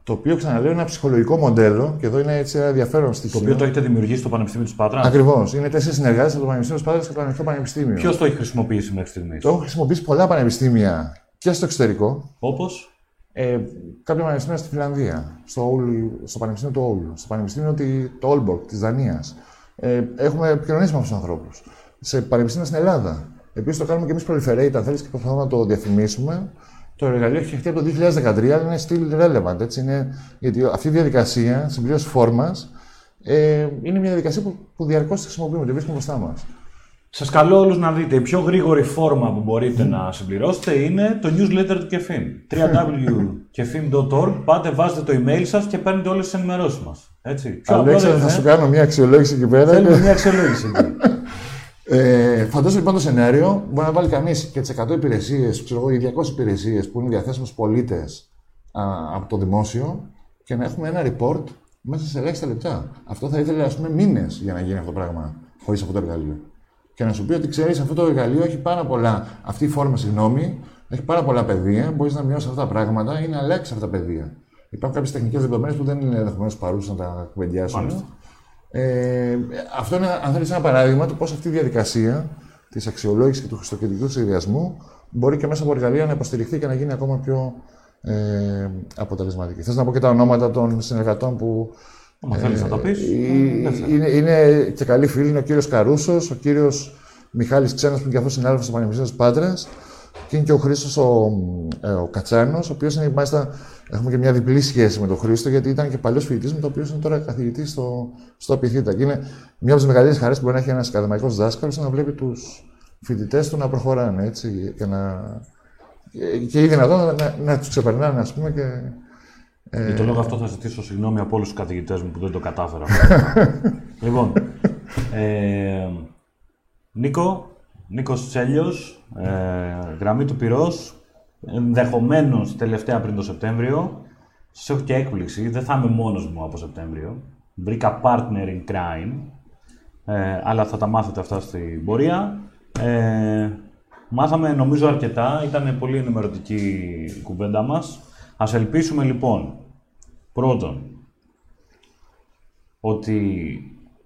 Το οποίο ξαναλέω είναι ένα ψυχολογικό μοντέλο και εδώ είναι έτσι ένα ενδιαφέρον το στοιχείο. οποίο το έχετε δημιουργήσει στο Πανεπιστήμιο της Πάτρας; Ακριβώς. Είναι τέσσερις συνεργάτες από το Πανεπιστήμιο της Πάτρας και το Ανοιχτό Πανεπιστήμιο. Ποιος το έχει χρησιμοποιήσει μέχρι στιγμής, Το έχουν χρησιμοποιήσει πολλά πανεπιστήμια και στο εξωτερικό. Όπως; Ε, κάποια πανεπιστήμια στη Φιλανδία, στο, Όλου- στο Πανεπιστήμιο του Όλου, στο Πανεπιστήμιο τη- του Όλμπορκ της Δανίας. Ε, έχουμε επικοινωνήσει με αυτούς τους ανθρώπους. Σε πανεπιστήμια στην Ελλάδα. Επίσης το κάνουμε και εμείς proliferate, αν θέλεις, και προσπαθούμε να το διαφημίσουμε. Το εργαλείο έχει φτιαχτεί από το 2013, αλλά είναι still relevant. Έτσι είναι, γιατί αυτή η διαδικασία συμπλήρωση φόρμα ε, είναι μια διαδικασία που, που διαρκώς τη χρησιμοποιούμε, τη βρίσκουμε μπροστά μας. Σας καλώ όλους να δείτε. Η πιο γρήγορη φόρμα που μπορείτε να συμπληρώσετε είναι το newsletter του Kefim. www.kefim.org. Πάτε, βάζετε το email σας και παίρνετε όλες τις ενημερώσεις μας. Έτσι. Πιο απλό Αλέξανδρε, δεν θα είναι. σου κάνω μια αξιολόγηση εκεί πέρα. Θέλουμε μια αξιολόγηση εκεί. Ε, φαντάζομαι λοιπόν το σενάριο μπορεί να βάλει κανείς και τις 100 υπηρεσίες, ξέρω εγώ, οι 200 υπηρεσίες που είναι διαθέσιμες στους πολίτες από το δημόσιο και να έχουμε ένα report μέσα σε ελάχιστα λεπτά. Αυτό θα ήθελε, ας πούμε, μήνες για να γίνει αυτό το πράγμα χωρίς αυτό το εργαλείο. Και να σου πει ότι ξέρεις, αυτό το εργαλείο έχει πάρα πολλά. Αυτή η φόρμα, συγγνώμη, έχει πάρα πολλά πεδία. Μπορείς να μειώσεις αυτά τα πράγματα ή να αλλάξεις αυτά τα πεδία. Υπάρχουν κάποιες τεχνικές δεδομένες που δεν είναι ενδεχομένως παρούσε να τα κουβεντιάσουμε. Μάλιστα. Ε, αυτό είναι, αν θέλεις, ένα παράδειγμα του πώς αυτή η διαδικασία της αξιολόγησης και του χριστοκεντρικού σχεδιασμού μπορεί και μέσα από εργαλεία να υποστηριχθεί και να γίνει ακόμα πιο ε, αποτελεσματική. Θες να πω και τα ονόματα των συνεργατών που. Μα θέλεις να τα πεις; είναι, είναι και καλοί φίλοι, είναι ο κύριος Καρούσος, ο κύριος Μιχάλης Ξένος που είναι και αυτός συνάδελφος στο Πανεπιστήμιο της Πάτρας και είναι και ο Χρήστος ο, ε, ο Κατσάνος, ο οποίος είναι μάλιστα. Έχουμε και μια διπλή σχέση με τον Χρήστο, γιατί ήταν και παλιός φοιτητής μου, το οποίος είναι τώρα καθηγητής στο, στο Απιθύτα. Και είναι μια από τις μεγαλύτερες χαρές που μπορεί να έχει ένας ακαδημαϊκός δάσκαλος να βλέπει τους φοιτητές του να προχωράνε έτσι, και, να, και, και ή δυνατόν να, να, να τους ξεπερνάνε, ας πούμε. Και, Για τον λόγο αυτό θα ζητήσω συγγνώμη από όλους τους καθηγητές μου που δεν το κατάφερα. λοιπόν, ε, Νίκο, Νίκος Τσέλιος, ε, γραμμή του πυρός, ενδεχομένως τελευταία πριν το Σεπτέμβριο. Σας έχω και έκπληξη, δεν θα είμαι μόνος μου από Σεπτέμβριο. Βρήκα partner in crime, ε, αλλά θα τα μάθετε αυτά στην πορεία. Ε, μάθαμε νομίζω αρκετά, ήταν πολύ ενημερωτική η κουβέντα μας. Ας ελπίσουμε λοιπόν, πρώτον, ότι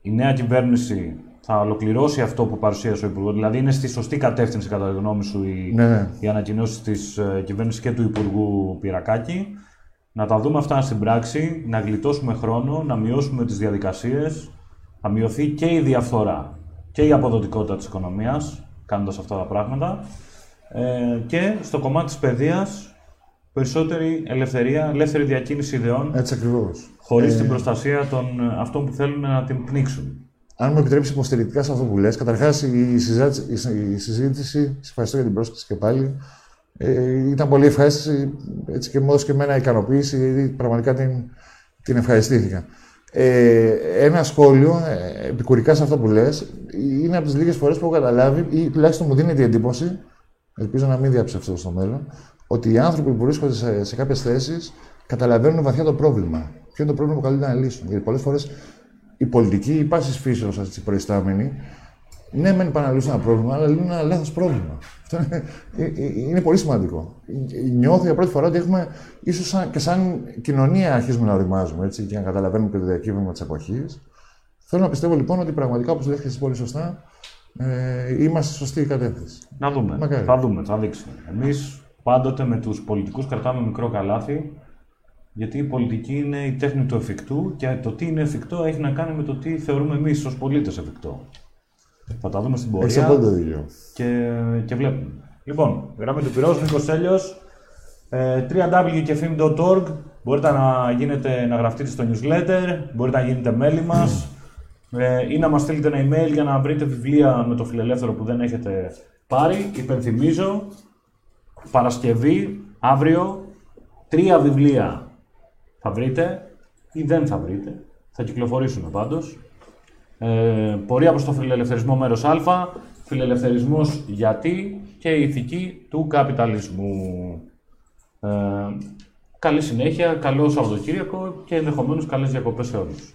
η νέα κυβέρνηση θα ολοκληρώσει αυτό που παρουσίασε ο Υπουργός. Δηλαδή είναι στη σωστή κατεύθυνση, κατά τη γνώμη σου, οι, Ναι, ναι. οι ανακοινώσεις της ε, κυβέρνησης και του Υπουργού Πυρακάκη. Να τα δούμε αυτά στην πράξη, να γλιτώσουμε χρόνο, να μειώσουμε τις διαδικασίες, θα μειωθεί και η διαφθορά και η αποδοτικότητα της οικονομίας, κάνοντας αυτά τα πράγματα. Ε, και στο κομμάτι της παιδείας, περισσότερη ελευθερία, ελεύθερη διακίνηση ιδεών, Έτσι ακριβώς. χωρίς την προστασία των ε, αυτών που θέλουν να την πνίξουν. Αν μου επιτρέψεις υποστηρικτικά σε αυτό που λες, καταρχάς η συζήτηση, η συ- η συζήτηση σε ευχαριστώ για την πρόσκληση και πάλι, ε, ήταν πολύ ευχάριστη έτσι και μου έδωσε και εμένα ικανοποίηση, γιατί πραγματικά την, την ευχαριστήθηκα. Ε, ένα σχόλιο, ε, επικουρικά σε αυτό που λες, είναι από τις λίγες φορές που έχω καταλάβει, ή τουλάχιστον μου δίνει την εντύπωση, ελπίζω να μην διαψευστώ στο μέλλον, ότι οι άνθρωποι που βρίσκονται σε, σε κάποιες θέσεις καταλαβαίνουν βαθιά το πρόβλημα. Ποιο είναι το πρόβλημα που καλούνται να λύσουν. Γιατί πολλές φορές η πολιτική, η πάση φύσεως προϊστάμενη, ναι, μεν πάνε να λύσουν ένα πρόβλημα, αλλά λύνουν ένα λάθος πρόβλημα. Αυτό είναι, ε, ε, είναι πολύ σημαντικό. Ε, Νιώθω για πρώτη φορά ότι έχουμε, ίσως και σαν κοινωνία, αρχίζουμε να οριμάζουμε έτσι, και να καταλαβαίνουμε και το διακύβευμα της εποχής. Θέλω να πιστεύω λοιπόν ότι πραγματικά, όπως λες και εσύ πολύ σωστά, ε, είμαστε στη σωστή κατεύθυνση. Να δούμε. Μακάρι. Θα δούμε, θα δείξουμε. Εμείς πάντοτε με τους πολιτικούς κρατάμε μικρό καλάθι, γιατί η πολιτική είναι η τέχνη του εφικτού και το τι είναι εφικτό έχει να κάνει με το τι θεωρούμε εμείς ως πολίτες εφικτό. Θα τα δούμε στην Έχει πορεία απόλυτο δίκιο. και, και βλέπουμε. Λοιπόν, γραμμή του πυρός, Νίκος Τέλειος, ε, www.kefim.org, μπορείτε να, γίνετε, να γραφτείτε στο newsletter, μπορείτε να γίνετε μέλη μας ε, ή να μας στείλετε ένα email για να βρείτε βιβλία με το φιλελεύθερο που δεν έχετε πάρει. Υπενθυμίζω, Παρασκευή, αύριο, τρία βιβλία θα βρείτε ή δεν θα βρείτε, θα κυκλοφορήσουν πάντως. Ε, πορεία προς το φιλελευθερισμό μέρος Α, φιλελευθερισμός γιατί και η ηθική του καπιταλισμού. Ε, καλή συνέχεια, καλό Σαββατοκύριακο και ενδεχομένως καλές διακοπές σε όλους.